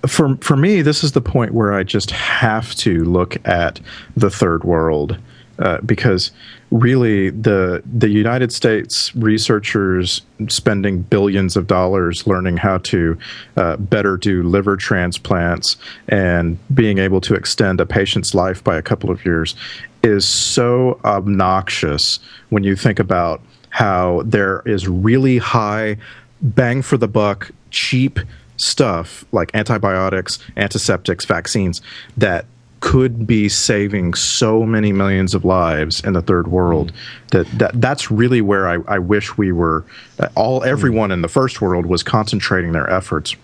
for for me, this is the point where I just have to look at the third world uh, because really the the United States researchers spending billions of dollars learning how to uh, better do liver transplants and being able to extend a patient's life by a couple of years is so obnoxious when you think about how there is really high bang for the buck cheap stuff like antibiotics, antiseptics, vaccines that could be saving so many millions of lives in the third world that, that that's really where I, I wish we were uh, all everyone in the first world was concentrating their efforts.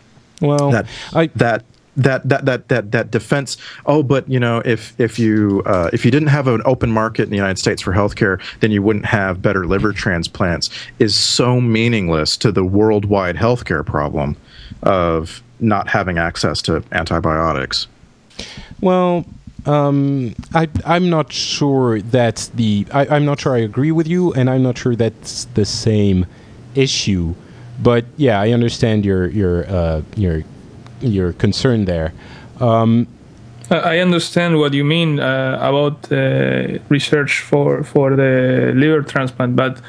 Well, that I that that that that that that defense oh but you know if if you uh, if you didn't have an open market in the United States for healthcare then you wouldn't have better liver transplants is so meaningless to the worldwide healthcare problem of not having access to antibiotics Well, um, I, I'm not sure that's the. I, I'm not sure I agree with you, and I'm not sure that's the same issue. But yeah, I understand your your uh, your your concern there. Um, I I understand what you mean uh, about uh, research for for the liver transplant, but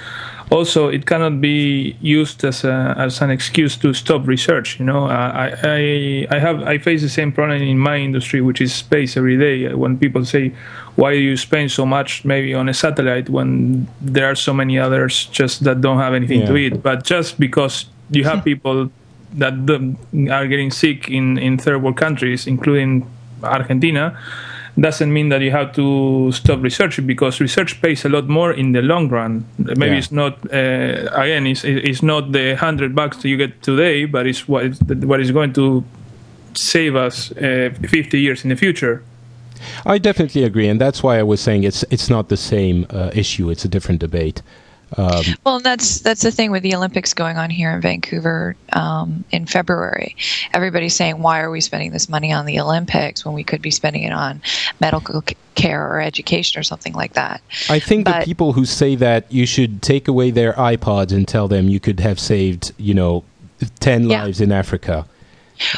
also it cannot be used as a, as an excuse to stop research. You know, I, I I have I face the same problem in my industry, which is space every day. When people say, "Why do you spend so much maybe on a satellite when there are so many others just that don't have anything Yeah. to eat?" But just because you have people that are getting sick in in third world countries, including Argentina doesn't mean that you have to stop research because research pays a lot more in the long run. Maybe Yeah. it's not uh, again, it's, it's not the hundred bucks that you get today, but it's what it's, what is going to save us uh, 50 years in the future. I definitely agree, and that's why I was saying it's it's not the same uh, issue; it's a different debate. Um, Well, that's that's the thing with the Olympics going on here in Vancouver um, in February. Everybody's saying, "Why are we spending this money on the Olympics when we could be spending it on medical care or education or something like that?" I think the people who say that you should take away their iPods and tell them you could have saved, you know, ten Yeah. lives in Africa.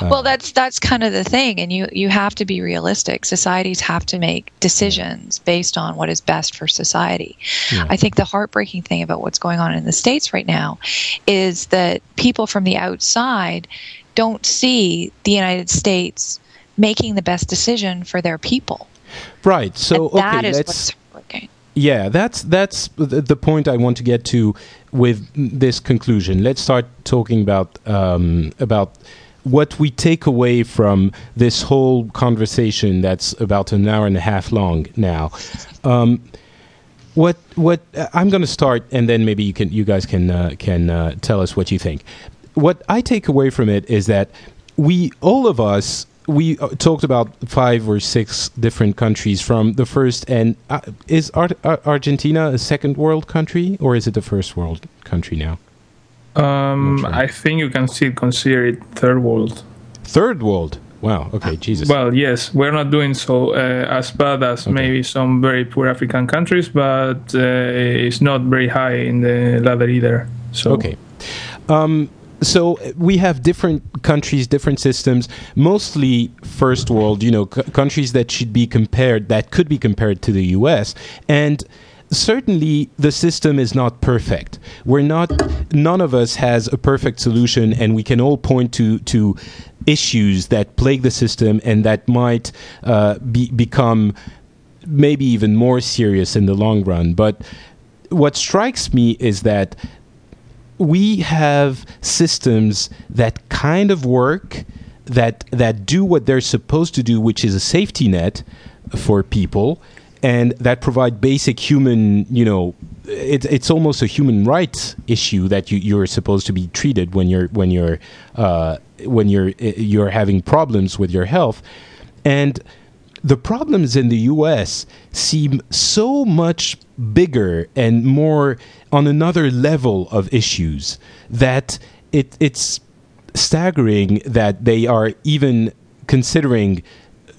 Well, that's that's kind of the thing, and you you have to be realistic. Societies have to make decisions based on what is best for society. Yeah. I think the heartbreaking thing about what's going on in the states right now is that people from the outside don't see the United States making the best decision for their people. Right. So and that okay, is let's. Yeah, that's that's the, the point I want to get to with this conclusion. Let's start talking about um, about what we take away from this whole conversation that's about an hour and a half long now. Um, what what uh, I'm going to start, and then maybe you can you guys can uh, can uh, tell us what you think. What I take away from it is that we all of us we uh, talked about five or six different countries from the first and uh, is Ar- Ar- Argentina a second world country or is it the first world country now? Um, sure. I think you can still consider it third world. Third world. Wow. Okay. Jesus. Well, yes, we're not doing so uh, as bad as Okay. maybe some very poor African countries, but uh, it's not very high in the ladder either. So Okay. Um, so we have different countries, different systems, mostly first world, you know, c- countries that should be compared, that could be compared to the US. And certainly the system is not perfect. We're not, none of us has a perfect solution, and we can all point to, to issues that plague the system and that might uh, be, become maybe even more serious in the long run. But what strikes me is that we have systems that kind of work that that do what they're supposed to do which is a safety net for people and that provide basic human you know it, it's almost a human rights issue that you, you're supposed to be treated when you're when you're uh, when you're you're having problems with your health. And the problems in the US seem so much bigger and more on another level of issues that it, it's staggering that they are even considering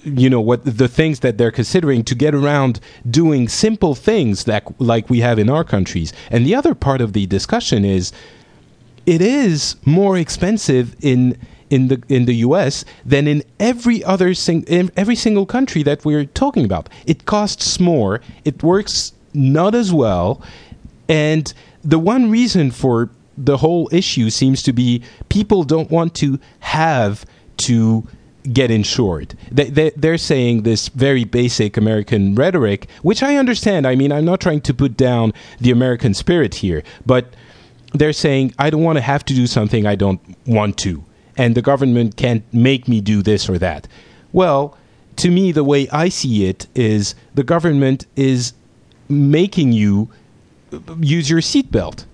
you know what the things that they're considering to get around doing simple things that like we have in our countries and the other part of the discussion is it is more expensive in in the in the US than in every other sing, in every single country that we're talking about. It costs more, it works not as well, and the one reason for the whole issue seems to be people don't want to have to get insured. They, they, they're saying this very basic American rhetoric, which I understand. I mean, I'm not trying to put down the American spirit here, but they're saying I don't want to have to do something I don't want to, and the government can't make me do this or that. Well, to me, the way I see it is the government is making you uh, use your seatbelt,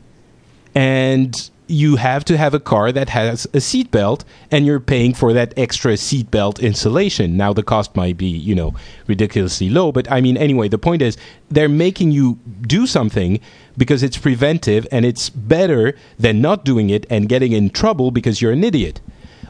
and you have to have a car that has a seatbelt, and you're paying for that extra seatbelt insulation. Now, the cost might be, you know, ridiculously low, but I mean, anyway, the point is they're making you do something because it's preventive and it's better than not doing it and getting in trouble because you're an idiot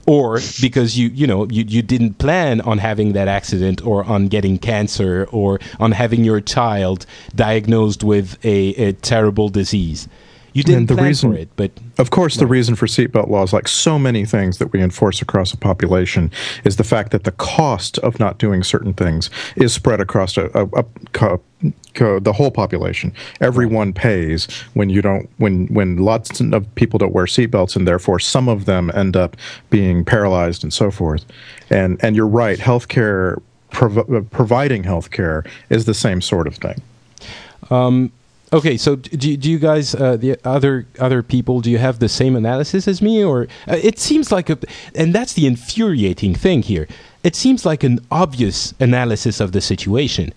or because you you know you, you didn't plan on having that accident or on getting cancer or on having your child diagnosed with a, a terrible disease You didn't And the plan reason- for it, but Of course, the reason for seatbelt laws, like so many things that we enforce across a population, is the fact that the cost of not doing certain things is spread across a, a, a the whole population. Everyone pays when you don't when when lots of people don't wear seatbelts, and therefore some of them end up being paralyzed and so forth. And and you're right, healthcare prov- uh, providing healthcare is the same sort of thing. Okay, so do, do you guys, uh, the other other people, do you have the same analysis as me, or uh, it seems like a, and that's the infuriating thing here. It seems like an obvious analysis of the situation,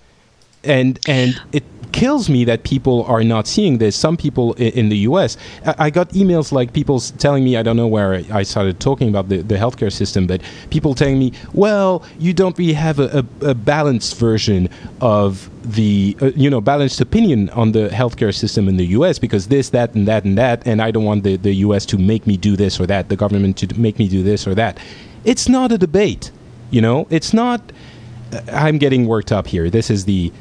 and and it kills me that people are not seeing this. Some people in, the U.S. I, I got emails like people telling me I don't know where I started talking about the, the healthcare system, but people telling me, well, you don't really have a, a, a balanced version of the uh, you know balanced opinion on the healthcare system in the U.S. because this, that, and that, and that, and I don't want the, the U.S. to make me do this or that, the government to make me do this or that. It's not a debate, you know. It's not. uh, I'm getting worked up here. This is the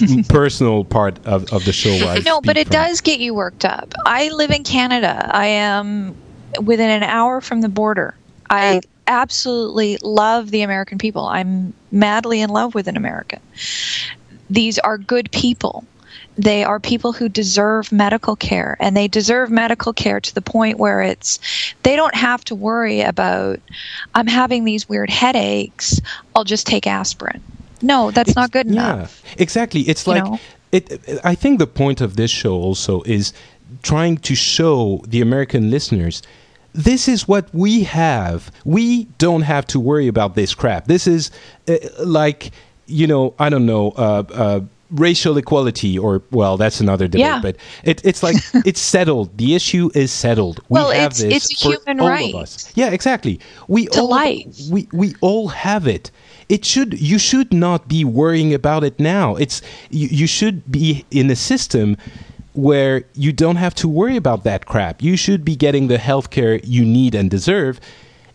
personal part of, of the show. Where I No, but it from. does get you worked up. I live in Canada. I am within an hour from the border. I absolutely love the American people. I'm madly in love with an American. These are good people. They are people who deserve medical care, and they deserve medical care to the point where it's they don't have to worry about I'm having these weird headaches. I'll just take aspirin. No, that's not good enough. Yeah, exactly. It's You like know? it. I think the point of this show also is trying to show the American listeners. This is what we have. We don't have to worry about this crap. This is uh, like, you know, I don't know, uh, uh, racial equality, or, well, that's another debate, Yeah. but it, it's like, it's settled. The issue is settled. We Well, have it's- this it's a for human all right. of us. Yeah, exactly. We all, we we all have it it should you should not be worrying about it now. It's you, you should be in a system where you don't have to worry about that crap. You should be getting the health care you need and deserve.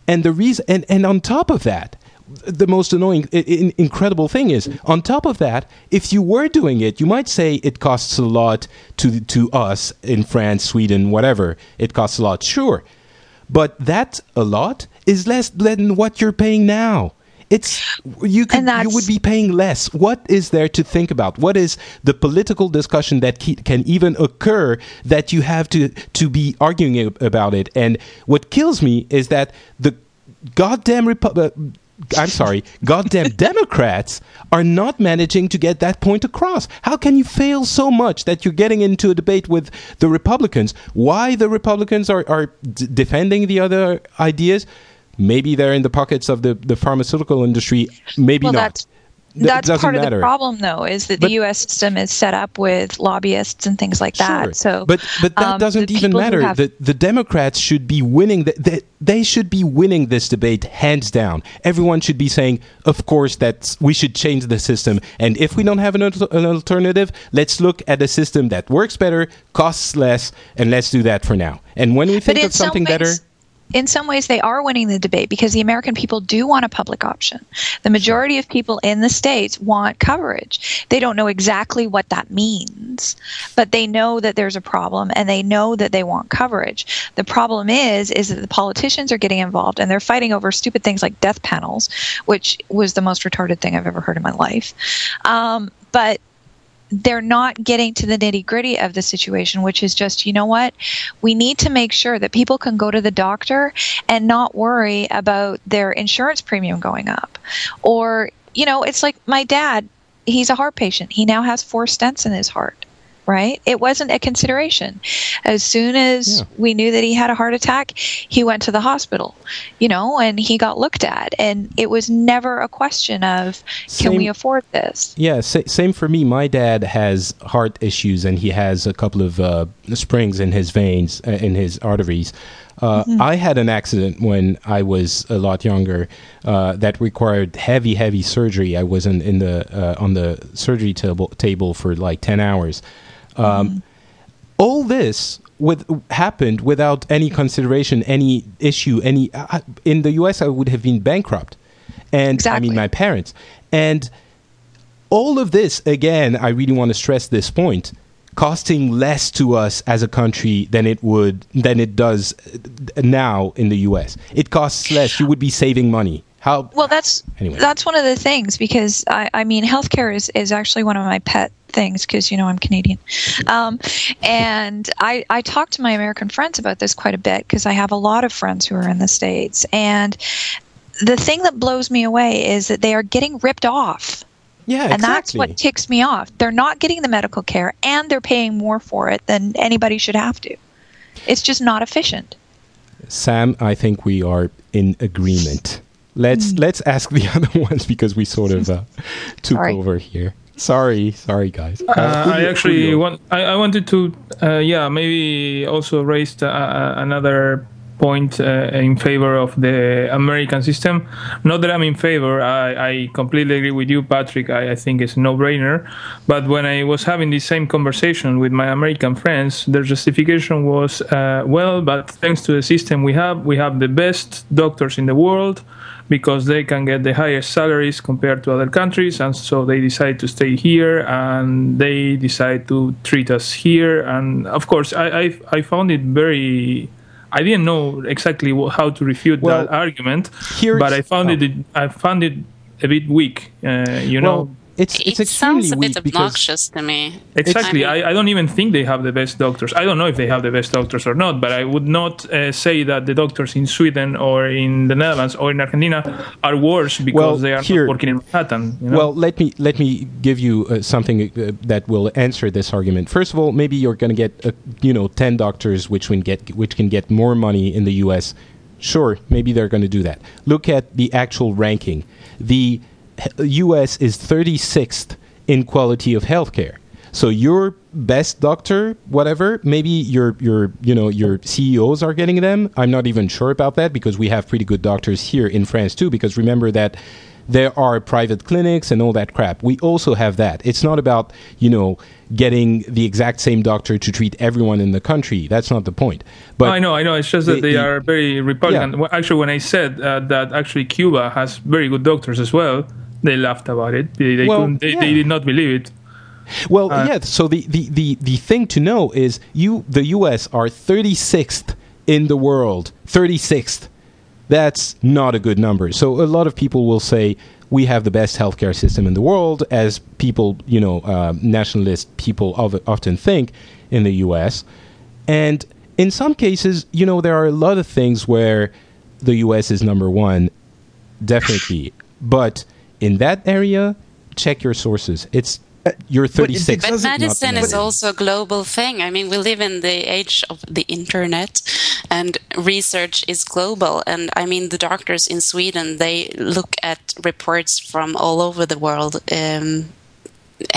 And the reason and, and on top of that the most annoying in, incredible thing is on top of that if you were doing it you might say it costs a lot to to us in France Sweden whatever. It costs a lot sure. But that a lot is less than what you're paying now. It's you could you would be paying less. What is there to think about? What is the political discussion that ke- can even occur that you have to to be arguing about it? And what kills me is that the goddamn Repu- uh, I'm sorry, goddamn Democrats are not managing to get that point across. How can you fail so much that you're getting into a debate with the Republicans? Why the Republicans are, are d- defending the other ideas? Maybe they're in the pockets of the, the pharmaceutical industry, maybe well, not. that's Th- that's part of matter. the problem, though, is that But- the U.S. system is set up with lobbyists and things like that. Sure. So, but but that um, doesn't even matter. have- the the Democrats should be winning. The, the, they should be winning this debate hands down. Everyone should be saying, of course, that we should change the system. And if we don't have an, an alternative, let's look at a system that works better, costs less, and let's do that for now. And when we think of something some better. In some ways, they are winning the debate because the American people do want a public option. The majority of people in the states want coverage. They don't know exactly what that means, but they know that there's a problem and they know that they want coverage. The problem is, is that the politicians are getting involved and they're fighting over stupid things like death panels, which was the most retarded thing I've ever heard in my life. Um, but they're not getting to the nitty gritty of the situation, which is just, you know what? We need to make sure that people can go to the doctor and not worry about their insurance premium going up. Or, you know, it's like my dad, he's a heart patient. He now has four stents in his heart, right? It wasn't a consideration. As soon as Yeah. we knew that he had a heart attack, he went to the hospital, you know, and he got looked at. And it was never a question of, can we afford this? Yeah, sa- same for me. My dad has heart issues, and he has a couple of uh, springs in his veins, uh, in his arteries. Uh, I had an accident when I was a lot younger uh, that required heavy, heavy surgery. I was in, in the uh, on the surgery table table for like ten hours. Um, All this with happened without any consideration, any issue, any. Uh, in the U.S., I would have been bankrupt, and I mean my parents, and all of this again i really want to stress this point costing less to us as a country than it would than it does now in the US. It costs less. You would be saving money. How? Well, that's Anyway. that's one of the things because I, I mean, healthcare is, is actually one of my pet things because you know I'm Canadian, um, and I I talk to my American friends about this quite a bit because I have a lot of friends who are in the states, and the thing that blows me away is that they are getting ripped off. Yeah, And that's what ticks me off. They're not getting the medical care and they're paying more for it than anybody should have to. It's just not efficient. Sam, I think we are in agreement. Let's let's ask the other ones because we sort of uh, took Sorry. over here. Sorry, sorry, guys. Uh, I actually want. I, I wanted to, uh, yeah, maybe also raised uh, another point uh, in favor of the American system. Not that I'm in favor. I, I completely agree with you, Patrick. I, I think it's a no-brainer. But when I was having the same conversation with my American friends, their justification was, uh, well, but thanks to the system we have, we have the best doctors in the world because they can get the highest salaries compared to other countries and so they decide to stay here and they decide to treat us here and of course i i, I found it very I didn't know exactly how to refute Well, that argument, but I found oh. it. I found it a bit weak. Uh, you know, well, it's it's it extremely sounds a bit obnoxious to me. Exactly. I mean- I, I don't even think they have the best doctors. I don't know if they have the best doctors or not, but I would not uh, say that the doctors in Sweden or in the Netherlands or in Argentina are worse because Well, they are here- not working in Manhattan. You know? Well, let me let me give you uh, something uh, that will answer this argument. First of all, maybe you're going to get uh, you know ten doctors which can get which can get more money in the U.S. Sure, maybe they're going to do that. Look at the actual ranking. The h- U.S. is 36th in quality of healthcare. So your best doctor, whatever, maybe your your you know your CEOs are getting them. I'm not even sure about that because we have pretty good doctors here in France too. Because remember that there are private clinics and all that crap. We also have that. It's not about you know getting the exact same doctor to treat everyone in the country. That's not the point. But I know, I know. It's just that the- they the- are very Republican. Yeah. Actually, when I said uh, that actually Cuba has very good doctors as well, they laughed about it. They, they, Well, couldn't, they, yeah. they did not believe it. Well, Uh, yeah. So the, the, the, the thing to know is you the U.S. are 36th in the world. 36th. That's not a good number. So a lot of people will say we have the best healthcare system in the world, as people, you know, uh, nationalist people of, often think in the U.S. And in some cases, you know, there are a lot of things where the U.S. is number one, definitely. But in that area, check your sources. It's you're 36. But doesn't- medicine is also a global thing. I mean, we live in the age of the internet, and research is global. And I mean, the doctors in Sweden they look at reports from all over the world. Um,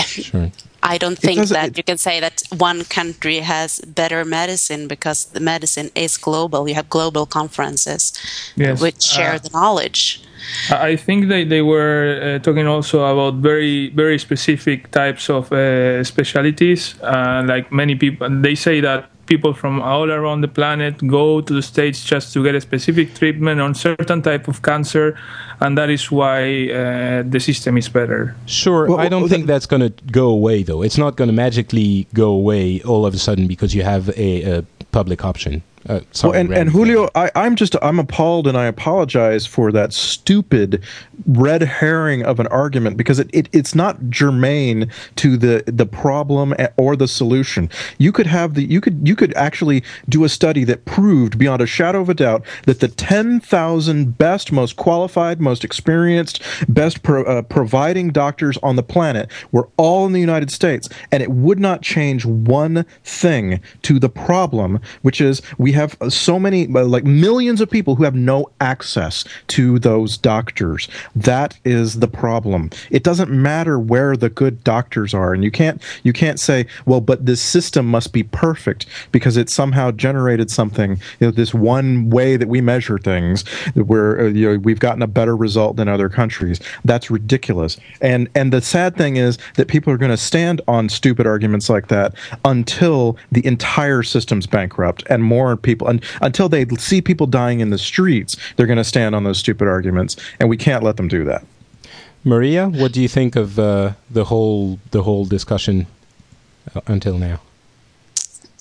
Sure. I don't think that it- you can say that one country has better medicine because the medicine is global. You have global conferences Yes. which share Uh, the knowledge. I I think they, they were uh, talking also about very very specific types of uh, specialities. Uh, like many people, they say that people from all around the planet go to the states just to get a specific treatment on certain type of cancer, and that is why uh, the system is better. Sure, Well, I don't well, think that's going to go away, though. It's not going to magically go away all of a sudden because you have a, a public option. Uh, Well, and, and Julio, I, I'm just I'm appalled, and I apologize for that stupid red herring of an argument because it, it it's not germane to the the problem or the solution. You could have the you could you could actually do a study that proved beyond a shadow of a doubt that the ten thousand best, most qualified, most experienced, best pro, uh, providing doctors on the planet were all in the United States, and it would not change one thing to the problem, which is we have so many, uh, like millions of people who have no access to those doctors. That is the problem. It doesn't matter where the good doctors are, and you can't you can't say, well, but this system must be perfect because it somehow generated something. You know, this one way that we measure things, where uh, you know we've gotten a better result than other countries. That's ridiculous. And and the sad thing is that people are going to stand on stupid arguments like that until the entire system's bankrupt and more people and until they see people dying in the streets they're going to stand on those stupid arguments and we can't let them do that Maria, what do you think of uh, the whole the whole discussion? uh, until now?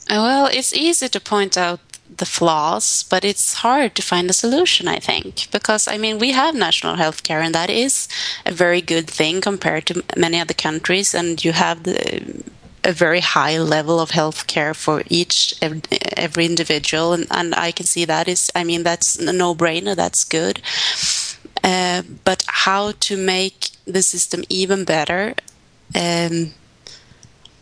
Well, it's easy to point out the flaws, but it's hard to find a solution, I think, because I mean, we have national health care, and that is a very good thing compared to many other countries, and you have the, a very high level of health care for each every individual, and, and I can see that is, I mean, that's a no brainer, that's good. Uh, but how to make the system even better? Um,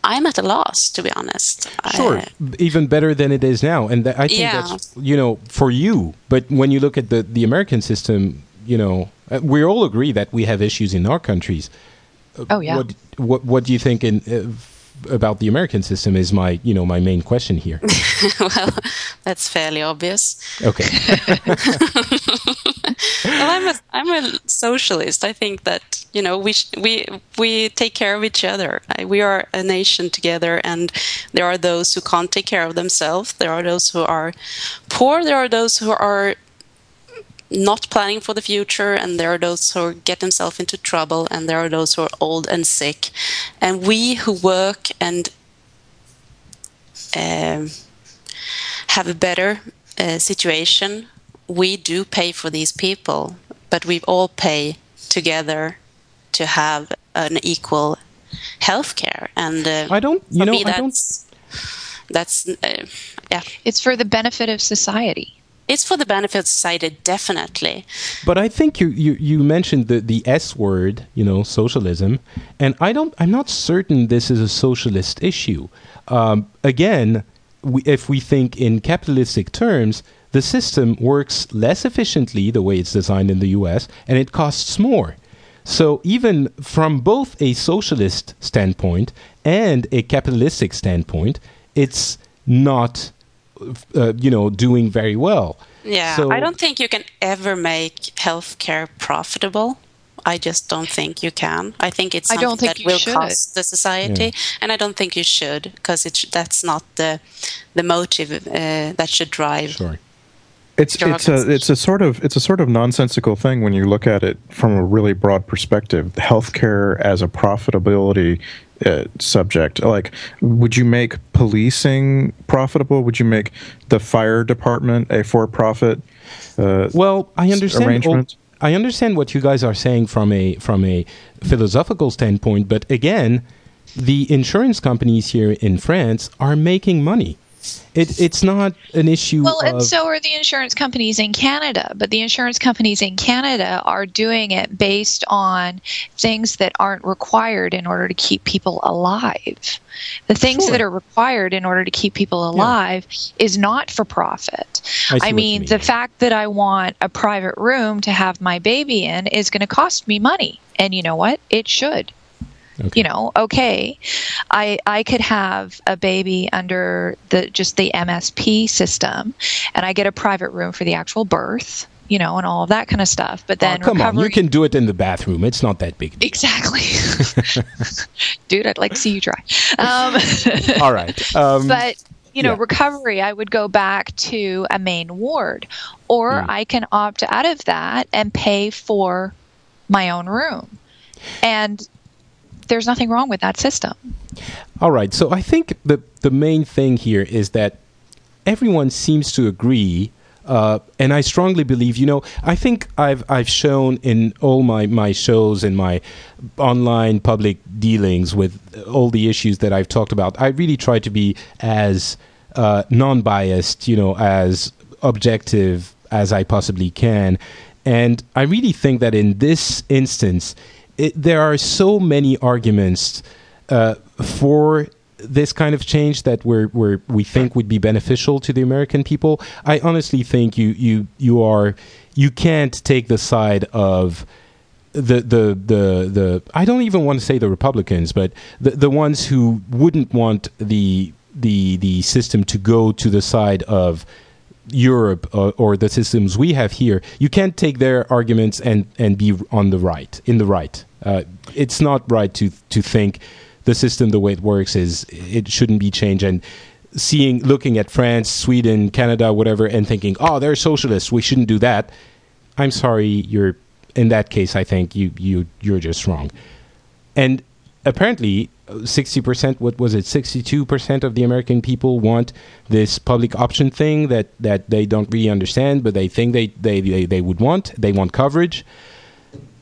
I'm at a loss, to be honest. Sure, I, even better than it is now, and th- I think Yeah. that's you know for you. But when you look at the the American system, you know, uh, we all agree that we have issues in our countries. Oh yeah. What what what do you think in? Uh, about the American system is my, you know, my main question here. well, that's fairly obvious. Okay, well, I'm a I'm a socialist. I think that you know we sh- we we take care of each other. I, we are a nation together, and there are those who can't take care of themselves. There are those who are poor. There are those who are not planning for the future, and there are those who get themselves into trouble, and there are those who are old and sick. And we who work and um, have a better uh, situation, we do pay for these people, but we all pay together to have an equal health care. And uh, I don't, you know, me, I don't. that's that's uh, yeah, It's for the benefit of society. It's for the benefit of society, definitely. But I think you, you, you mentioned the, the S word, you know, socialism, and I don't. I'm not certain this is a socialist issue. Um, again, we, if we think in capitalistic terms, the system works less efficiently the way it's designed in the U.S. and it costs more. So even from both a socialist standpoint and a capitalistic standpoint, it's not, uh, you know, doing very well. Yeah, So- I don't think you can ever make healthcare profitable. I just don't think you can. I think it's I something don't think that you will should. cost the society, and I don't think you should because it's that's not the the motive uh, that should drive. Sorry. It's it's a it's a sort of it's a sort of nonsensical thing when you look at it from a really broad perspective. Healthcare as a profitability uh, subject. Like, would you make policing profitable? Would you make the fire department a for-profit? Uh, Well, I understand. arrangement. I understand what you guys are saying from a from a philosophical standpoint, but again, the insurance companies here in France are making money. It, it's not an issue. Well, of, and so are the insurance companies in Canada, but the insurance companies in Canada are doing it based on things that aren't required in order to keep people alive. The things Sure. that are required in order to keep people alive is not for profit. I you mean, mean. the fact that I want a private room to have my baby in is going to cost me money. And you know what? It should Okay. you know okay i i could have a baby under the just the msp system and i get a private room for the actual birth you know and all of that kind of stuff but Oh, then come on, you can do it in the bathroom. It's not that big. exactly dude i'd like to see you try um, All right. Um, but you know yeah. recovery i would go back to a main ward or Hmm. i can opt out of that and pay for my own room and there's nothing wrong with that system All right. So I think the the main thing here is that everyone seems to agree, uh, and I strongly believe. You know, I think I've I've shown in all my my shows and my online public dealings with all the issues that I've talked about. I really try to be as uh, non-biased, you know, as objective as I possibly can, and I really think that in this instance, it, there are so many arguments uh, for this kind of change that we're, we're, we think would be beneficial to the American people. I honestly think you you you are you can't take the side of the the the the I don't even want to say the Republicans, but the the ones who wouldn't want the the the system to go to the side of Europe uh, or the systems we have here. You can't take their arguments and and be on the right in the right. Uh, it's not right to to think the system the way it works is it shouldn't be changed and seeing looking at France, Sweden, Canada, whatever, and thinking, oh, they're socialists, we shouldn't do that. I'm sorry, you're in that case. I think you you you're just wrong. And apparently, sixty percent. What was it? Sixty-two percent of the American people want this public option thing that that they don't really understand, but they think they they they, they would want. They want coverage,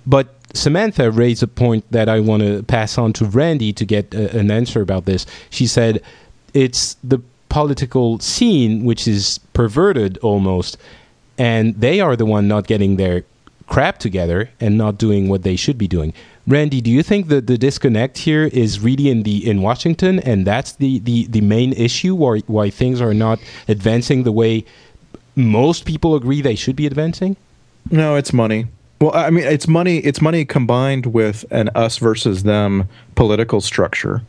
but Samantha raised a point that I want to pass on to Randy to get a, an answer about this. She said it's the political scene which is perverted almost, and they are the one not getting their crap together and not doing what they should be doing. Randy, do you think that the disconnect here is really in the in Washington, and that's the the, the main issue why why things are not advancing the way most people agree they should be advancing? No, it's money. Well, I mean, it's money. It's money combined with an us versus them political structure,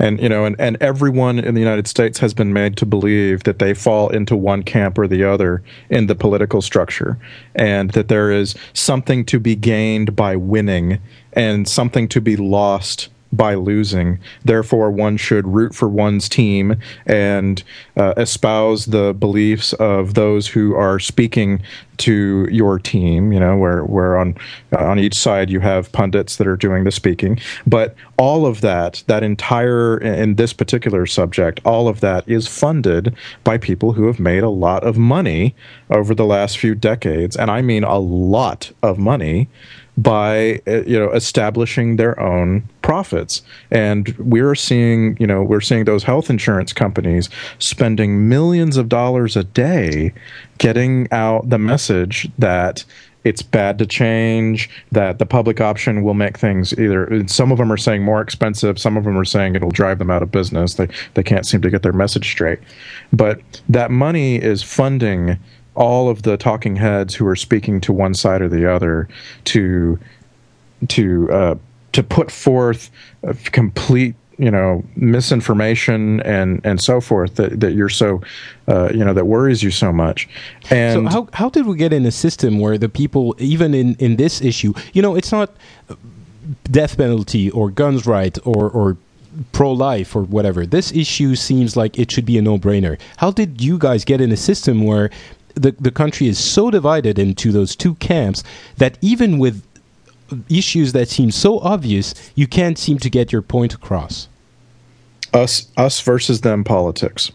and you know, and, and everyone in the United States has been made to believe that they fall into one camp or the other in the political structure, and that there is something to be gained by winning and something to be lost by losing. Therefore, one should root for one's team and uh, espouse the beliefs of those who are speaking to your team. You know, where where on uh, on each side you have pundits that are doing the speaking. But all of that, that entire in this particular subject, all of that is funded by people who have made a lot of money over the last few decades, and I mean a lot of money by uh, you know establishing their own profits. And we're seeing you know we're seeing those health insurance companies spending millions of dollars a day getting out the message that it's bad to change that the public option will make things either some of them are saying more expensive some of them are saying it'll drive them out of business. They they can't seem to get their message straight. But that money is funding all of the talking heads who are speaking to one side or the other to to uh, to put forth a complete you know misinformation and and so forth that, that you're so uh, you know that worries you so much. And so how how did we get in a system where the people even in in this issue you know it's not death penalty or guns right or or pro life or whatever. This issue seems like it should be a no brainer how did you guys get in a system where the, the country is so divided into those two camps that even with issues that seem so obvious, you can't seem to get your point across. Us, us versus them politics,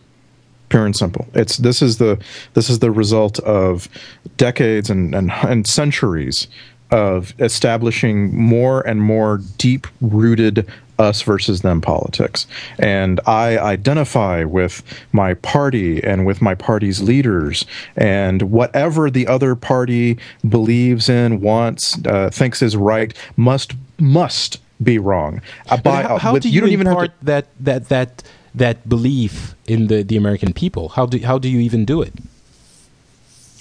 pure and simple. It's this is the this is the result of decades and and, and centuries of establishing more and more deep rooted us versus them politics. And I identify with my party and with my party's leaders, and whatever the other party believes in, wants, uh, thinks is right, must must be wrong. Uh, by, how, how with, do you, you don't even impart to, that that that that belief in the the American people? How do how do you even do it?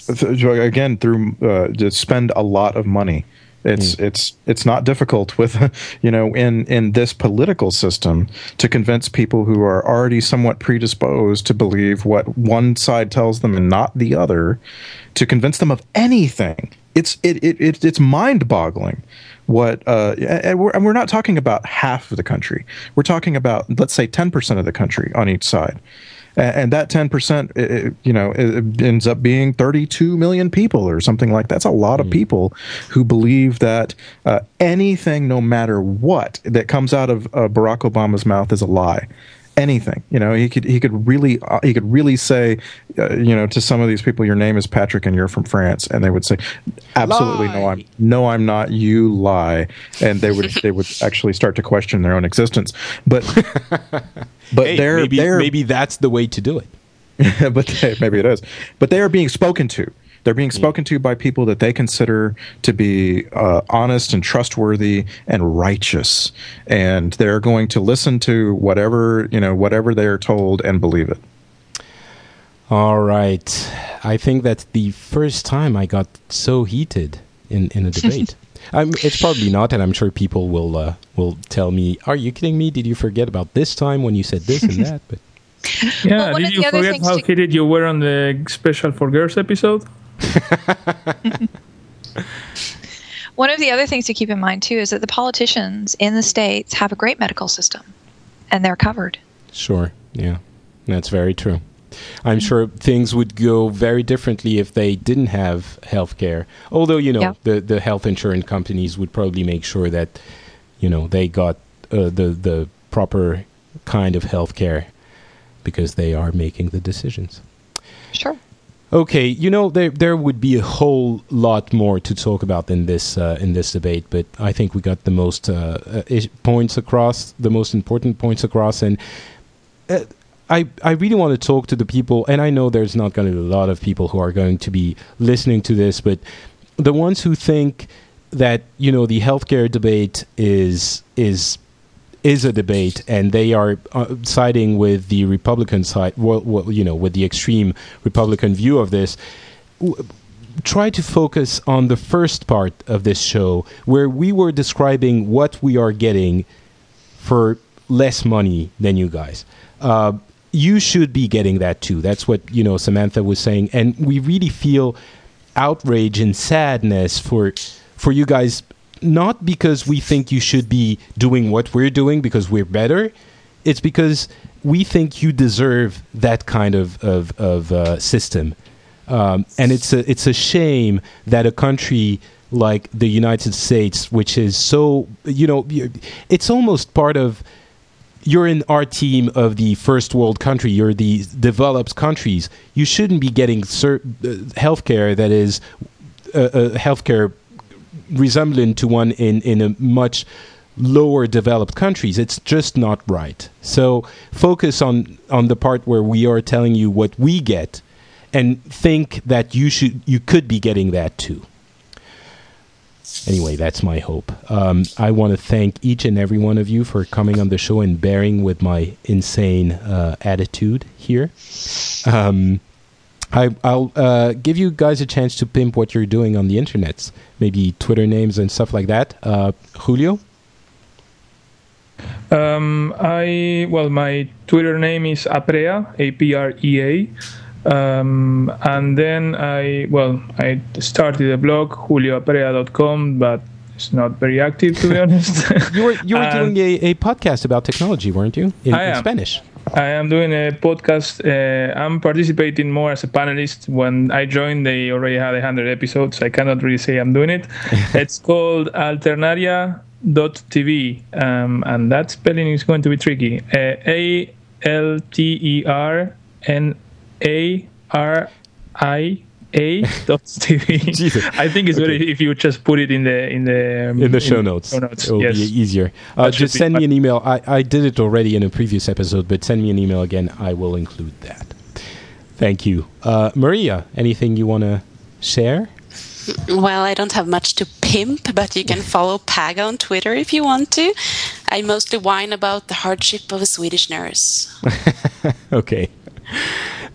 Again, through uh, to spend a lot of money it's mm. it's it's not difficult with you know in in this political system to convince people who are already somewhat predisposed to believe what one side tells them and not the other to convince them of anything. It's it, it, it it's mind boggling what uh, and, we're, and we're not talking about half of the country. We're talking about let's say ten percent of the country on each side and that 10% you know ends up being 32 million people or something like that. that's a lot of mm. people who believe that uh, anything no matter what that comes out of uh, Barack Obama's mouth is a lie anything you know he could he could really uh, he could really say uh, you know to some of these people your name is Patrick and you're from France and they would say absolutely lie. no I'm no I'm not you lie and they would they would actually start to question their own existence but But hey, they're, maybe, they're maybe that's the way to do it. but they, maybe it is. But they are being spoken to. They're being spoken to by people that they consider to be uh, honest and trustworthy and righteous, and they're going to listen to whatever you know, whatever they are told, and believe it. All right, I think that's the first time I got so heated in in a debate. I'm, it's probably not, and I'm sure people will uh, will tell me, "Are you kidding me? Did you forget about this time when you said this and that?" But yeah, well, did you forget how to... heated you were on the special for girls episode? one of the other things to keep in mind too is that the politicians in the states have a great medical system, and they're covered. Sure. Yeah, that's very true. I'm sure things would go very differently if they didn't have health care. Although, you know, yeah. the, the health insurance companies would probably make sure that, you know, they got uh, the, the proper kind of healthcare because they are making the decisions. Sure. Okay, you know there there would be a whole lot more to talk about in this uh, in this debate, but I think we got the most uh, uh, points across, the most important points across, and uh, I I really want to talk to the people, and I know there's not going to be a lot of people who are going to be listening to this, but the ones who think that you know the healthcare debate is is is a debate, and they are uh, siding with the Republican side. Well, well, you know, with the extreme Republican view of this. W- try to focus on the first part of this show, where we were describing what we are getting for less money than you guys. Uh, you should be getting that too. That's what you know Samantha was saying, and we really feel outrage and sadness for for you guys not because we think you should be doing what we're doing because we're better. It's because we think you deserve that kind of of, of uh, system, um, and it's a it's a shame that a country like the United States, which is so you know, it's almost part of. You're in our team of the first world country. You're the developed countries. You shouldn't be getting cert- uh, healthcare that is uh, uh, healthcare resembling to one in, in a much lower developed countries. It's just not right. So focus on on the part where we are telling you what we get, and think that you should you could be getting that too. Anyway, that's my hope. Um, I want to thank each and every one of you for coming on the show and bearing with my insane uh, attitude here. Um, I, will uh, give you guys a chance to pimp what you're doing on the internet, maybe Twitter names and stuff like that. Uh, Julio. Um, I well, my Twitter name is Aprea, A P R E A. Um, and then I well, I started a blog julioaprea.com, but it's not very active to be honest. you were you were doing a, a podcast about technology, weren't you? In, in Spanish. I am doing a podcast. Uh, I'm participating more as a panelist. When I joined, they already had 100 episodes. I cannot really say I'm doing it. it's called Alternaria.tv, um, and that spelling is going to be tricky. Uh, a L T E R N A R I a dot TV. I think it's okay. better if you just put it in the in the um, in the show in notes. Show notes. It'll yes. be easier. Uh, just send me an email. I, I did it already in a previous episode, but send me an email again. I will include that. Thank you, uh, Maria. Anything you want to share? Well, I don't have much to pimp, but you can follow Paga on Twitter if you want to. I mostly whine about the hardship of a Swedish nurse. okay.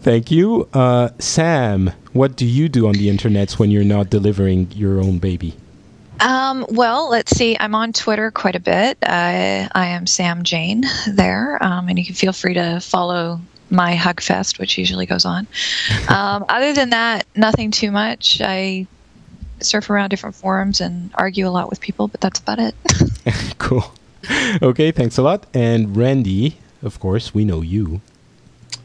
Thank you. Uh, Sam, what do you do on the internet when you're not delivering your own baby? Um, well, let's see. I'm on Twitter quite a bit. Uh, I am Sam Jane there, um, and you can feel free to follow my Hug Fest, which usually goes on. Um, other than that, nothing too much. I surf around different forums and argue a lot with people, but that's about it. cool. Okay, thanks a lot. And Randy, of course, we know you.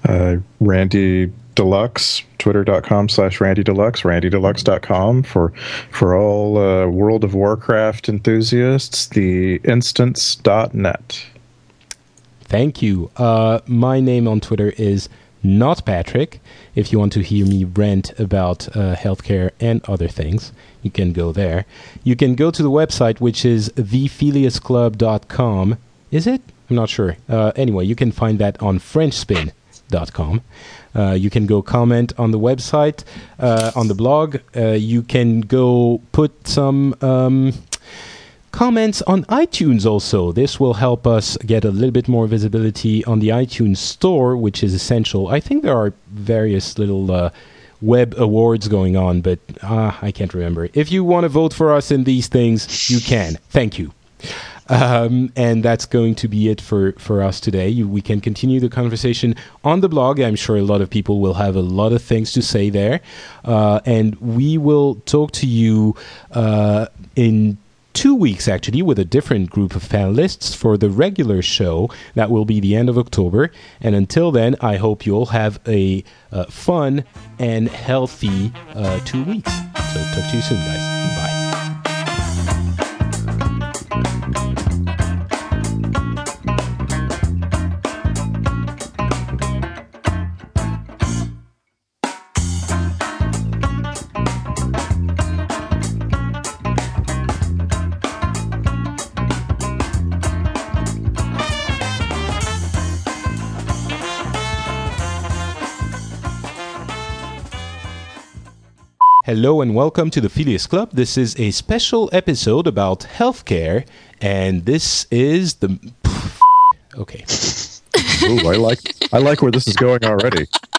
Uh, Randy Deluxe, twitter.com slash Randy Deluxe, randydeluxe.com for, for all uh, World of Warcraft enthusiasts, the instance.net. Thank you. Uh, my name on Twitter is not Patrick. If you want to hear me rant about uh, healthcare and other things, you can go there. You can go to the website, which is thephileasclub.com. Is it? I'm not sure. Uh, anyway, you can find that on FrenchSpin.com. Uh, you can go comment on the website, uh, on the blog. Uh, you can go put some um, comments on iTunes also. This will help us get a little bit more visibility on the iTunes store, which is essential. I think there are various little uh, web awards going on, but uh, I can't remember. If you want to vote for us in these things, you can. Thank you. Um, and that's going to be it for, for us today. You, we can continue the conversation on the blog. I'm sure a lot of people will have a lot of things to say there. Uh, and we will talk to you uh, in two weeks actually with a different group of panelists for the regular show that will be the end of October. And until then, I hope you'll have a uh, fun and healthy uh, two weeks. So talk to you soon, guys. Hello and welcome to the Phileas Club. This is a special episode about healthcare, and this is the. Okay. Ooh, I like I like where this is going already.